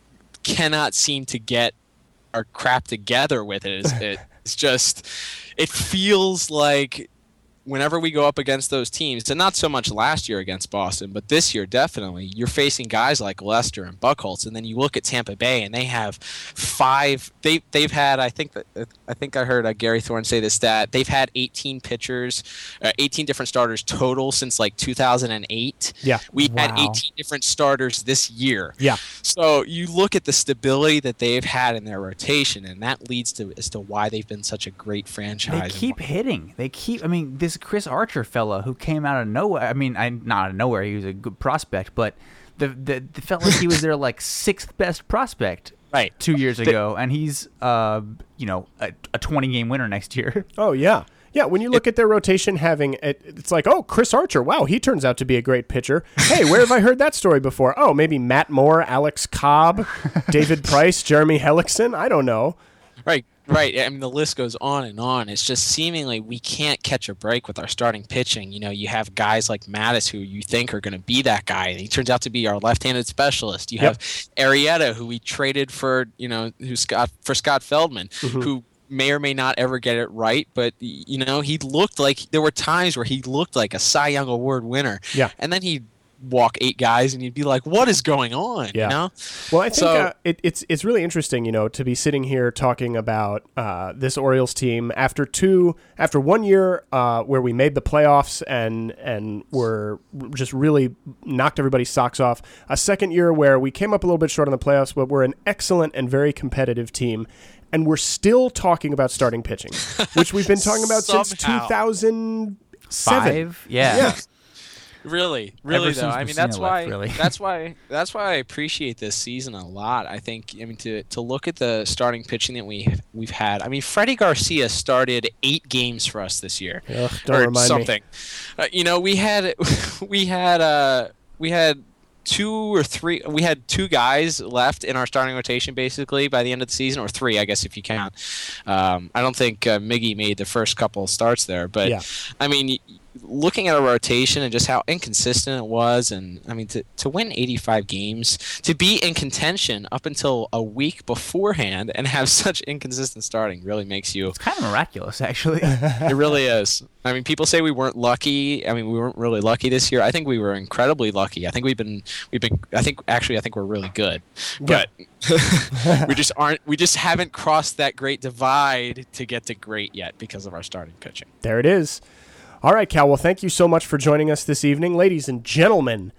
cannot seem to get our crap together with it is it, it's just it feels like whenever we go up against those teams, and not so much last year against Boston, but this year definitely, you're facing guys like Lester and Buchholz, and then you look at Tampa Bay, and they have five. They they've had I think that I think I heard uh, Gary Thorne say this stat. They've had 18 pitchers, uh, 18 different starters total since like 2008. Yeah. we had 18 different starters this year. Yeah. So you look at the stability that they've had in their rotation, and that leads to as to why they've been such a great franchise. They keep hitting. They keep. I mean, this Chris Archer fella who came out of nowhere. I mean, I not out of nowhere. He was a good prospect, but the the, the felt like he was their like sixth best prospect Right. two years ago, and he's uh you know a, a twenty game winner next year. Oh yeah. Yeah, when you look at their rotation having it, it's like, oh, Chris Archer, wow, he turns out to be a great pitcher. Hey, where have I heard that story before? Oh, maybe Matt Moore, Alex Cobb, David Price, Jeremy Hellickson. I don't know. Right, right. I mean, the list goes on and on. It's just seemingly we can't catch a break with our starting pitching. You know, you have guys like Matusz who you think are going to be that guy, and he turns out to be our left-handed specialist. You Yep. have Arrieta, who we traded for, you know, who Scott for Scott Feldman, Mm-hmm. who may or may not ever get it right, but you know, he looked like there were times where he looked like a Cy Young Award winner. Yeah. and then he'd walk eight guys, and you'd be like, "What is going on?" Yeah. You know. Well, I think So- uh, it, it's it's really interesting, you know, to be sitting here talking about uh, this Orioles team after two after one year uh, where we made the playoffs and and were just really knocked everybody's socks off. A second year where we came up a little bit short on the playoffs, but we're an excellent and very competitive team. And we're still talking about starting pitching, which we've been talking about since 2007. Five, yeah. Yeah. Really, really though. I mean, that's left, why. really. that's why. That's why I appreciate this season a lot. I think. I mean, to to look at the starting pitching that we we've had. I mean, Freddie Garcia started eight games for us this year, Ugh, don't or remind me. something. Uh, you know, we had we had uh we had two or three we had two guys left in our starting rotation basically by the end of the season or three i guess if you count um, i don't think uh, miggy made the first couple starts there but Yeah. I mean, y- looking at a rotation and just how inconsistent it was, and I mean to to win 85 games, to be in contention up until a week beforehand, and have such inconsistent starting really makes you. It's kind of miraculous, actually. It really is. I mean, people say we weren't lucky. I mean, we weren't really lucky this year. I think we were incredibly lucky. I think we've been we've been. I think actually, I think we're really good, but we just aren't. We just haven't crossed that great divide to get to great yet because of our starting pitching. There it is. All right, Cal. Well, thank you so much for joining us this evening. Ladies and gentlemen,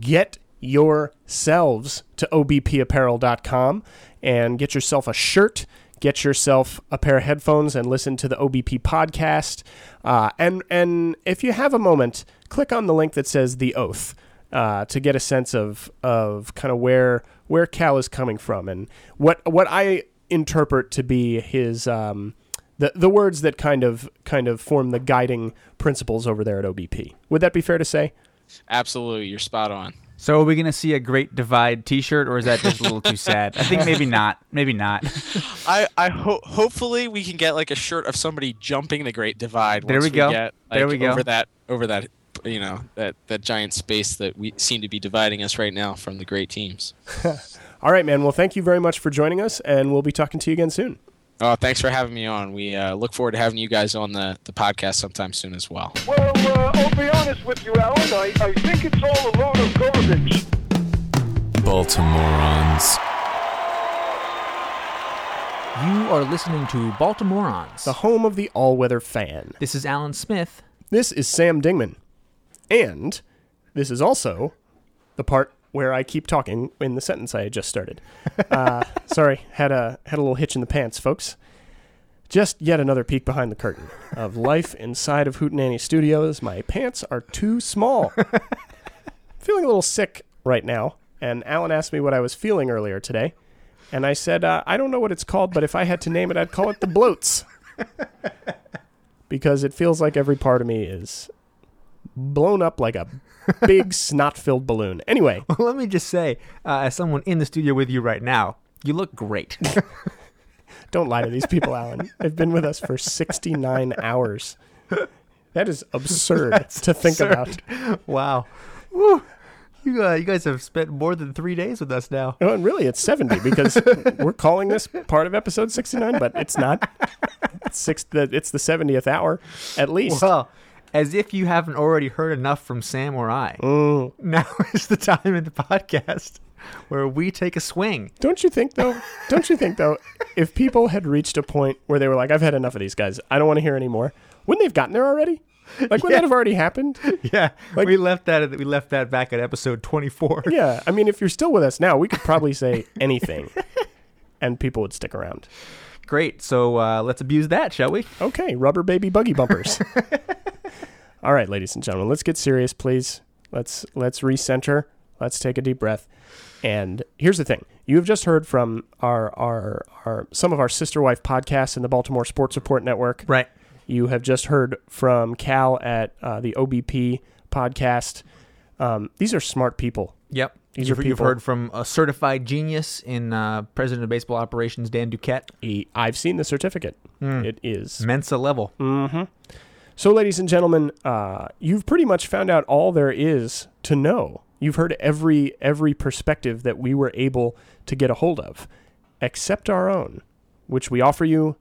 get yourselves to obpapparel.com and get yourself a shirt, get yourself a pair of headphones, and listen to the OBP podcast. Uh, and, and if you have a moment, click on the link that says The Oath. Uh, to get a sense of of kind of where where Cal is coming from and what what I interpret to be his um, the the words that kind of kind of form the guiding principles over there at OBP. Would that be fair to say? Absolutely, you're spot on. so, are we going to see a Great Divide T-shirt, or is that just a little too sad? I think maybe not. Maybe not. I, I ho- hopefully we can get like a shirt of somebody jumping the Great Divide. There once we go. Get, There we go. Over that over that you know that that giant space that we seem to be dividing us right now from the great teams. All right, man. Well, thank you very much for joining us, and we'll be talking to you again soon. Oh, thanks for having me on. We uh, look forward to having you guys on the, the podcast sometime soon as well. Well, uh, I'll be honest with you, Alan. I, I think it's all a load of garbage. Baltimoreans. You are listening to Baltimoreans. The home of the all-weather fan. This is Alan Smith. This is Sam Dingman, and this is also the part where I keep talking in the sentence I had just started. Uh, sorry, had a had a little hitch in the pants, folks. Just yet another peek behind the curtain of life inside of Hootenanny Studios. My pants are too small. feeling a little sick right now, and Alan asked me what I was feeling earlier today, and I said uh, I don't know what it's called, but if I had to name it, I'd call it the bloats because it feels like every part of me is blown up like a big snot-filled balloon. Anyway, Let me just say, uh, as someone in the studio with you right now, you look great. don't lie to these people, Alan. They've been with us for 69 hours. That is absurd to think about. wow. Woo. You, uh, you guys have spent more than three days with us now. Oh, and really, it's 70 because we're calling this part of episode 69, but it's not. It's, six, the, it's the 70th hour, at least. Well, as if you haven't already heard enough from Sam or I. Mm. Now is the time in the podcast where we take a swing. Don't you think, though? Don't you think, though, if people had reached a point where they were like, I've had enough of these guys, I don't want to hear any more, wouldn't they have gotten there already? Like, wouldn't that have already happened? Yeah, Like- we left that. at- We left that back at episode twenty-four. Yeah, I mean, if you're still with us now, we could probably say anything, and people would stick around. Great. So uh, let's abuse that, shall we? Okay, rubber baby buggy bumpers. All right, ladies and gentlemen, let's get serious, please. Let's let's recenter. Let's take a deep breath. And here's the thing: you have just heard from our our our some of our sister wife podcasts in the Baltimore Sports Report Network. Right. You have just heard from Cal at uh, the OBP podcast. Um, these are smart people. Yep. These you've, are you've heard from a certified genius in uh, President of Baseball Operations Dan Duquette. I've seen the certificate. It is Mensa level. So, ladies and gentlemen, uh, you've pretty much found out all there is to know. You've heard every every perspective that we were able to get a hold of, except our own, which we offer you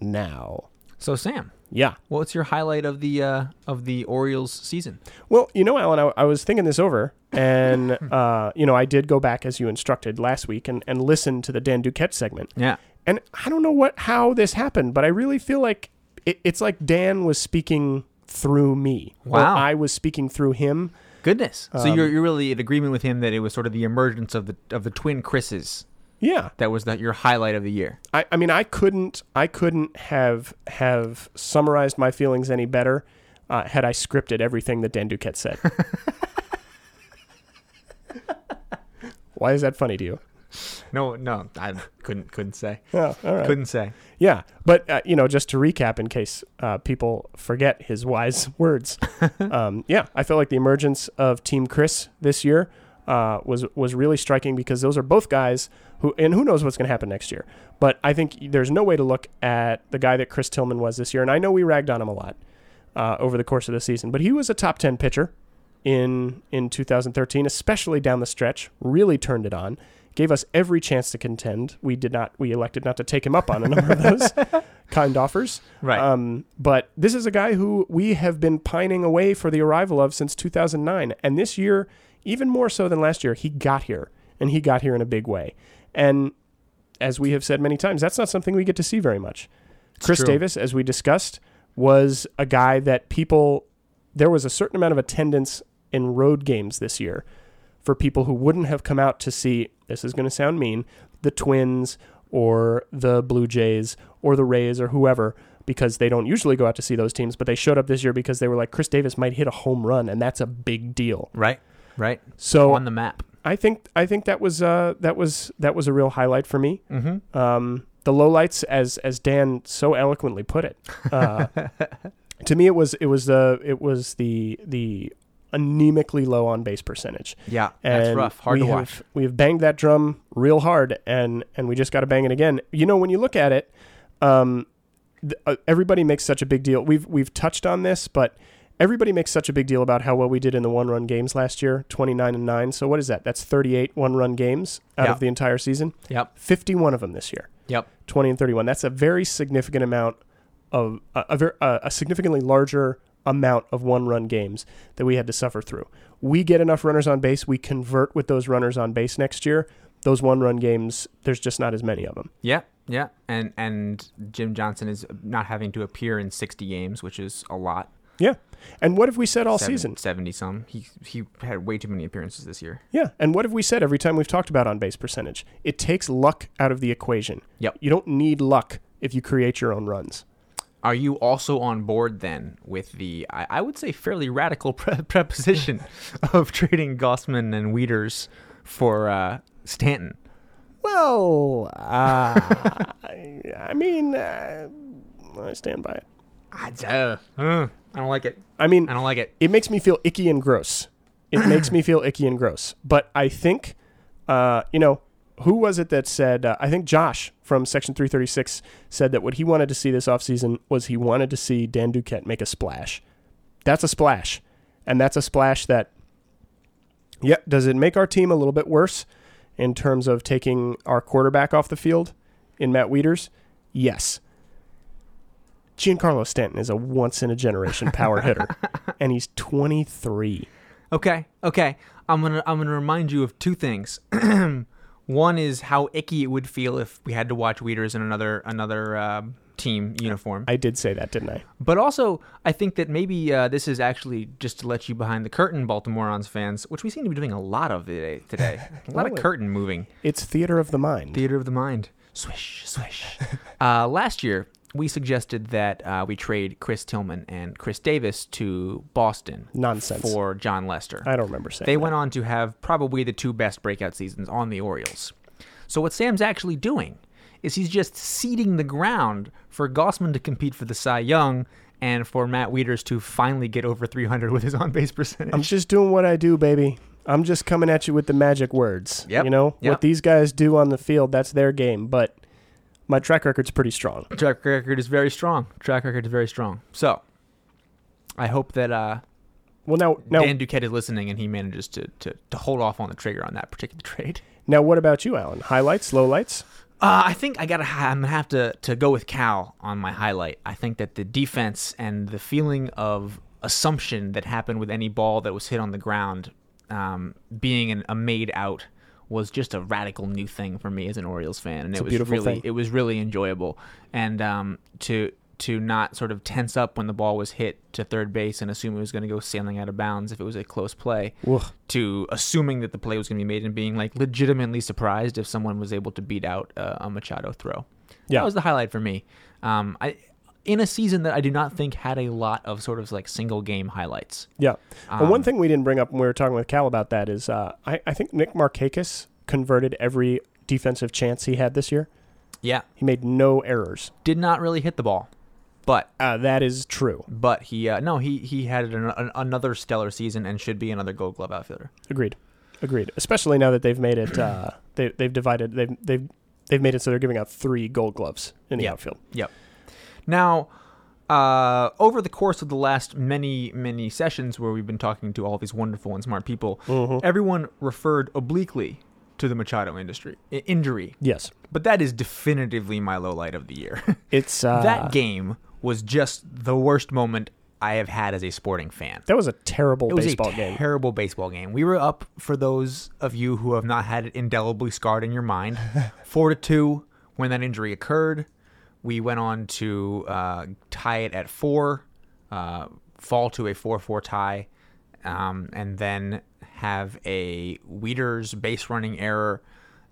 now. So Sam, Yeah. what's your highlight of the uh, of the Orioles season? Well, you know, Alan, I, I was thinking this over, and uh, you know, I did go back as you instructed last week and, and listen to the Dan Duquette segment. Yeah. And I don't know what how this happened, but I really feel like it, it's like Dan was speaking through me. or Wow. I was speaking through him. Goodness. so you're you're really in agreement with him that it was sort of the emergence of the of the twin Chris's Yeah. that was the, your highlight of the year. I, I mean I couldn't I couldn't have have summarized my feelings any better uh, had I scripted everything that Dan Duquette said. Why is that funny to you? No, no, I couldn't couldn't say. Oh, all right. Couldn't say. Yeah, but uh, you know, just to recap, in case uh, people forget his wise words, um, yeah, I felt like the emergence of Team Chris this year uh, was was really striking because those are both guys who, and who knows what's going to happen next year. But I think there's no way to look at the guy that Chris Tillman was this year, and I know we ragged on him a lot. uh, over the course of the season. But he was a top 10 pitcher in in 2013, especially down the stretch. Really turned it on. Gave us every chance to contend. We did not. We elected not to take him up on a number of those kind offers. Right. Um, but this is a guy who we have been pining away for the arrival of since 2009, and this year, even more so than last year, he got here, and he got here in a big way. And as we have said many times, that's not something we get to see very much. Chris true. Davis, as we discussed, was a guy that people there was a certain amount of attendance in road games this year for people who wouldn't have come out to see this is going to sound mean the Twins or the Blue Jays or the Rays or whoever because they don't usually go out to see those teams but they showed up this year because they were like Chris Davis might hit a home run and that's a big deal. Right. Right. So On the map. I think I think that was uh, that was that was a real highlight for me. Mm-hmm. Um, the lowlights, as as Dan so eloquently put it, uh, to me it was it was the it was the the anemically low on base percentage. Yeah. That's And rough. Hard to have, watch. We have banged that drum real hard, and and we just got to bang it again. You know, when you look at it, um, th- uh, everybody makes such a big deal. We've we've touched on this, but everybody makes such a big deal about how well we did in the one run games last year, twenty nine and nine. So what is that? That's thirty eight one run games out Yeah. of the entire season. Yep. Fifty one of them this year. Yep. 20 and 31. That's a very significant amount of a, a, ver- a, a significantly larger amount of one run games that we had to suffer through. We get enough runners on base, we convert with those runners on base next year. Those one run games, there's just not as many of them. Yeah, yeah, and and Jim Johnson is not having to appear in sixty games, which is a lot. Yeah. And what have we said all Seven- season? seventy some. He he had way too many appearances this year. Yeah. And what have we said every time we've talked about on base percentage? It takes luck out of the equation. Yep. You don't need luck if you create your own runs. Are you also on board then with the I, I would say fairly radical pre- preposition of trading Gausman and Wieters for uh, Stanton? Well, uh, I, I mean, uh, I stand by it. I, uh, uh, I don't like it. I mean, I don't like it. it makes me feel icky and gross. It makes me feel icky and gross. But I think, uh, you know, who was it that said? Uh, I think Josh from Section 336 said that what he wanted to see this offseason was he wanted to see Dan Duquette make a splash. That's a splash. And that's a splash that, yeah, does it make our team a little bit worse in terms of taking our quarterback off the field in Matt Wieters? Yes. Giancarlo Stanton is a once in a generation power hitter, and he's 23. Okay, okay. I'm gonna I'm gonna remind you of two things. One is how icky it would feel if we had to watch Wieters in another another uh, team uniform. I did say that, didn't I? But also, I think that maybe uh, this is actually just to let you behind the curtain, Baltimoreans fans, which we seem to be doing a lot of today. today. a lot of curtain moving. It's theater of the mind. Theater of the mind. Swish, swish. uh, last year, we suggested that uh, we trade Chris Tillman and Chris Davis to Boston Nonsense. for Jon Lester. I don't remember saying They that. went on to have probably the two best breakout seasons on the Orioles. So what Sam's actually doing is he's just seeding the ground for Gausman to compete for the Cy Young and for Matt Wieters to finally get over 300 with his on-base percentage. I'm just doing what I do, baby. I'm just coming at you with the magic words. Yep. You know, Yep. what these guys do on the field, that's their game. But my track record's pretty strong. Track record is very strong. Track record is very strong. So I hope that uh, Well, now, now, Dan Duquette is listening and he manages to, to, to hold off on the trigger on that particular trade. now, what about you, Alan? Highlights, lowlights? Uh, I think I gotta. I'm gonna have to to go with Cal on my highlight. I think that the defense and the feeling of assumption that happened with any ball that was hit on the ground, um, being an, a made out, was just a radical new thing for me as an Orioles fan, and It's it was really thing. it was really enjoyable. And um, to to not sort of tense up when the ball was hit to third base and assume it was going to go sailing out of bounds if it was a close play Ugh. to assuming that the play was going to be made and being like legitimately surprised if someone was able to beat out uh, a Machado throw. Yeah. That was the highlight for me. Um, I in a season that I do not think had a lot of sort of like single game highlights. Yeah. and one Um, thing we didn't bring up when we were talking with Cal about that is uh, I, I think Nick Markakis converted every defensive chance he had this year. Yeah, He made no errors. did not really hit the ball, but Uh, that is true. but he uh, no he he had an, an, another stellar season and should be another Gold Glove outfielder. Agreed. Agreed. Especially now that they've made it. Uh, they they've divided. They've they've they've made it so they're giving out three Gold Gloves in the Yeah. outfield. Yep. Now, uh, over the course of the last many, many sessions where we've been talking to all these wonderful and smart people, everyone referred obliquely to the Machado industry i- injury. Yes. But that is definitively my low light of the year. It's uh, that game was just the worst moment I have had as a sporting fan. That was a terrible It was baseball a game. terrible baseball game. We were up for those of you who have not had it indelibly scarred in your mind. Four to two when that injury occurred. We went on to uh, tie it at four, uh, fall to a four-four tie, um, and then have a Wieters base running error,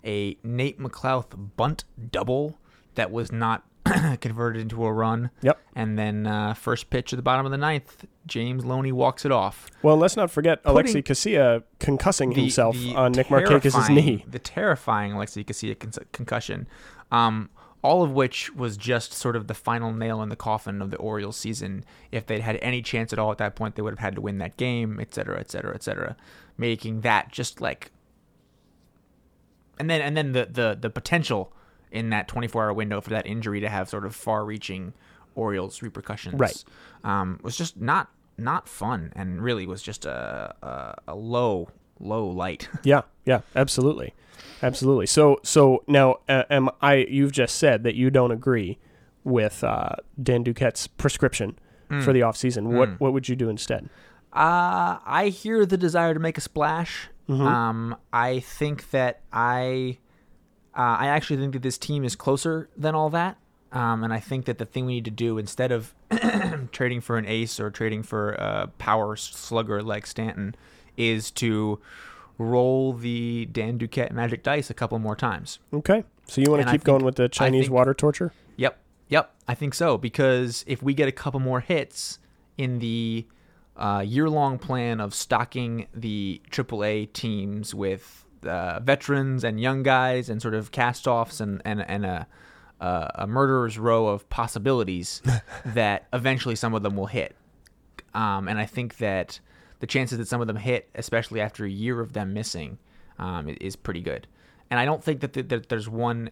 a Nate McLouth bunt double that was not converted into a run. Yep. And then uh, first pitch at the bottom of the ninth, James Loney walks it off. Well, let's not forget Putting- Alexi Casilla concussing The- himself the on Nick terrifying- knee. The terrifying Alexi Casilla con- concussion. Um, all of which was just sort of the final nail in the coffin of the Orioles season. If they'd had any chance at all at that point, they would have had to win that game, et cetera, et cetera, et cetera. Making that just like and then and then the the the potential in that 24 hour window for that injury to have sort of far reaching Orioles repercussions Right. um, was just not not fun and really was just a a, a low low light Yeah, yeah, absolutely, absolutely. So, so now, uh, am I? You've just said that you don't agree with uh, Dan Duquette's prescription Mm. for the off season. What what would you do instead? Uh, I hear the desire to make a splash. Mm-hmm. Um, I think that I, uh, I actually think that this team is closer than all that. Um, and I think that the thing we need to do instead of trading for an ace or trading for a power slugger like Stanton is to roll the Dan Duquette magic dice a couple more times. Okay, so you want to keep going with the Chinese think- water torture? Yep. Yep. I think so because if we get a couple more hits in the uh, year-long plan of stocking the AAA teams with uh, veterans and young guys and sort of cast-offs and and and a a, a murderer's row of possibilities that eventually some of them will hit. Um, and I think that the chances that some of them hit, especially after a year of them missing, um, is pretty good. And I don't think that, th- that there's one.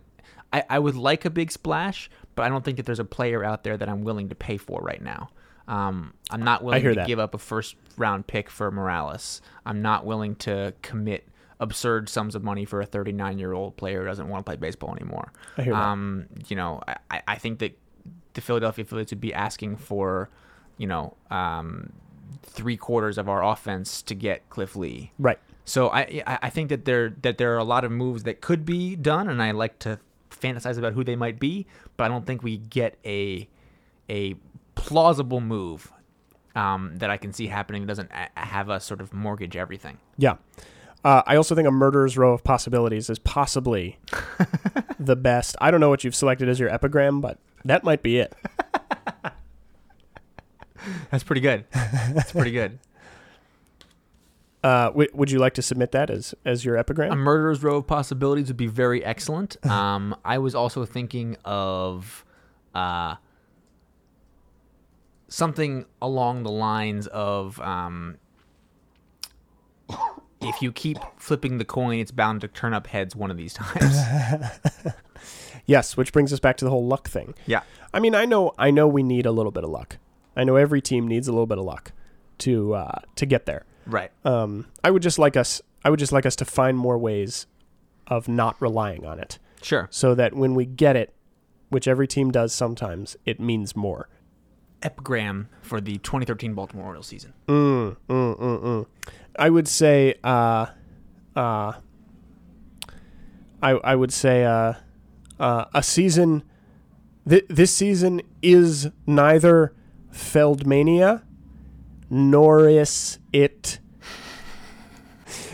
I, I would like a big splash, but I don't think that there's a player out there that I'm willing to pay for right now. Um, I'm not willing to that. give up a first round pick for Morales. I'm not willing to commit absurd sums of money for a 39 year old player who doesn't want to play baseball anymore. I hear that. Um, you know, I- I, I think that the Philadelphia Phillies would be asking for, you know, um, three quarters of our offense to get Cliff Lee. Right. So I I think that there that there are a lot of moves that could be done, and I like to fantasize about who they might be, but I don't think we get a a plausible move um, that I can see happening that doesn't a- have us sort of mortgage everything. Yeah. Uh, I also think a murderer's row of possibilities is possibly the best. I don't know what you've selected as your epigram, but that might be it. That's pretty good. That's pretty good. Uh, w- would you like to submit that as as your epigram? A murderer's row of possibilities would be very excellent. Um, I was also thinking of uh, something along the lines of um, if you keep flipping the coin, it's bound to turn up heads one of these times. yes, which brings us back to the whole luck thing. yeah. I mean, I know, I know, we need a little bit of luck. I know every team needs a little bit of luck to uh, to get there. Right. Um, I would just like us, I would just like us to find more ways of not relying on it, Sure. so that when we get it, which every team does sometimes, it means more. Epigram for the 2013 Baltimore Orioles season. Mm, mm, mm, mm. I would say, uh, uh, I I would say, uh, uh, a season. Th- this season is neither Feldmania, nor is it,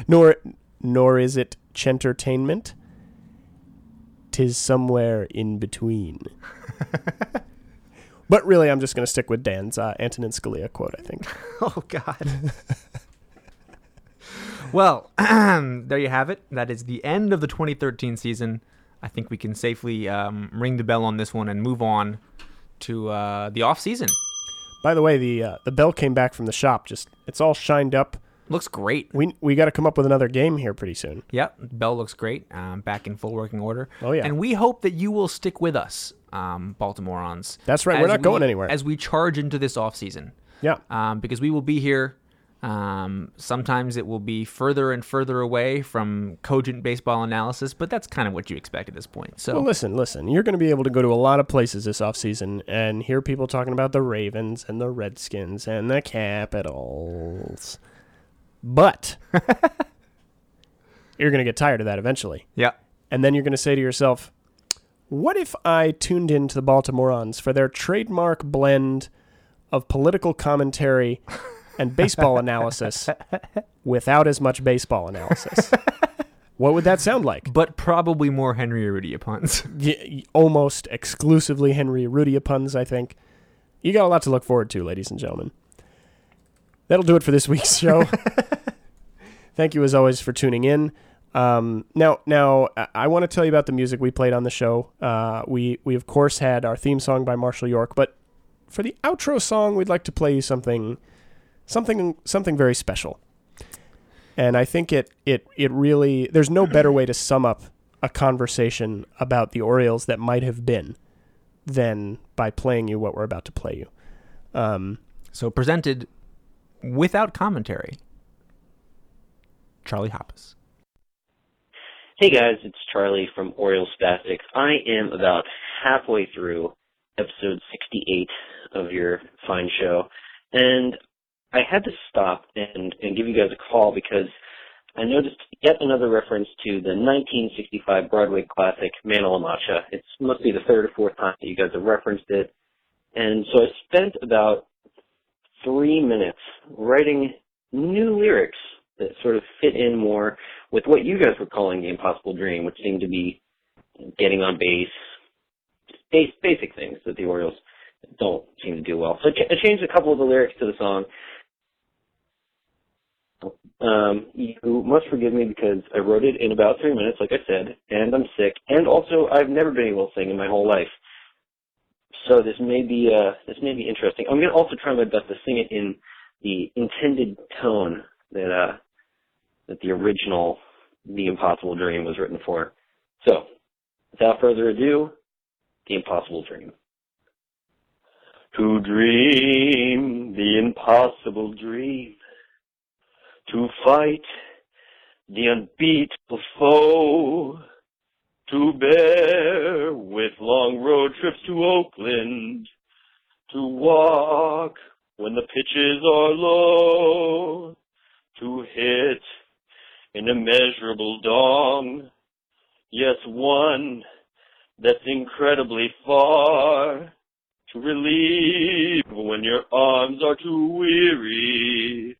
nor nor is it Chentertainment. Tis somewhere in between. But really, I'm just going to stick with Dan's uh, Antonin Scalia quote. I think. Oh God. well, there you have it. That is the end of the 2013 season. I think we can safely um, ring the bell on this one and move on to uh, the off season. By the way, the uh, the bell came back from the shop. Just it's all shined up. Looks great. We we got to come up with another game here pretty soon. Yep, bell looks great. Um, back in full working order. Oh, yeah. And we hope that you will stick with us um, Baltimoreans. That's right, we're not going anywhere. As we charge into this offseason. Yeah. Um, because we will be here. Um, sometimes it will be further and further away from cogent baseball analysis, but that's kind of what you expect at this point. So Well, listen, listen. You're going to be able to go to a lot of places this offseason and hear people talking about the Ravens and the Redskins and the Capitals. But you're going to get tired of that eventually. yeah, And then you're going to say to yourself, what if I tuned into the Baltimoreans for their trademark blend of political commentary and baseball analysis without as much baseball analysis? What would that sound like? but probably more Henry Urrutia puns. y- almost exclusively Henry Urrutia puns, I think. You got a lot to look forward to, ladies and gentlemen. That'll do it for this week's show. Thank you, as always, for tuning in. Um, now, now I- I want to tell you about the music we played on the show. Uh, we, we of course had our theme song by Marshall York, but for the outro song, we'd like to play you something, something, something very special. And I think it, it, it really. There's no better way to sum up a conversation about the Orioles that might have been than by playing you what we're about to play you. Um, so presented without commentary. Charlie Hoppus. Hey guys, it's Charlie from Oriole Spastics. I am about halfway through episode 68 of your fine show, and I had to stop and, and give you guys a call because I noticed yet another reference to the 1965 Broadway classic Man of La Mancha. It must be the third or fourth time that you guys have referenced it, and so I spent about three minutes writing new lyrics that sort of fit in more with what you guys were calling the impossible dream, which seemed to be getting on base, base, basic things that the Orioles don't seem to do well. So I changed a couple of the lyrics to the song. Um, you must forgive me because I wrote it in about three minutes, like I said, and I'm sick, and also I've never been able to sing in my whole life. So this may be uh, this may be interesting. I'm gonna also try my best to sing it in the intended tone that uh, that the original The Impossible Dream was written for. So, without further ado, The Impossible Dream. To dream the impossible dream, to fight the unbeatable foe, to bear with long road trips to Oakland, to walk when the pitches are low, to hit an immeasurable dong. Yes, one that's incredibly far to relieve when your arms are too weary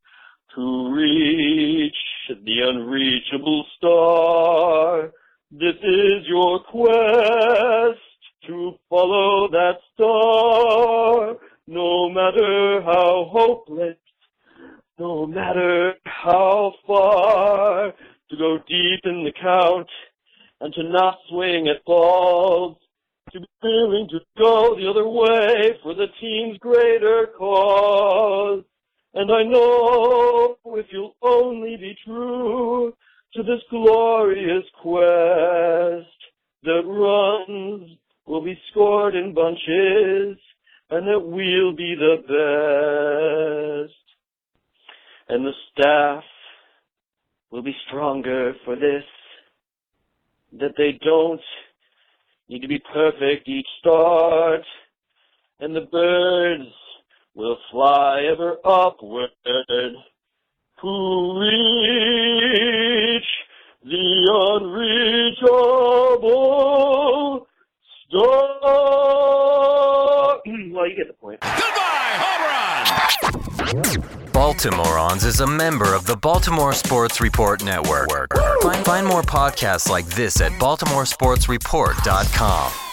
to reach the unreachable star. This is your quest to follow that star, no matter how hopeless no matter how far, to go deep in the count and to not swing at balls, to be willing to go the other way for the team's greater cause. And I know if you'll only be true to this glorious quest that runs will be scored in bunches and that we'll be the best and the staff will be stronger for this. That they don't need to be perfect each start, and the birds will fly ever upward to reach the unreachable star. well, you get the point. Goodbye, home run! Baltimoreans is a member of the Baltimore Sports Report Network. Find, find more podcasts like this at baltimoresportsreport.com.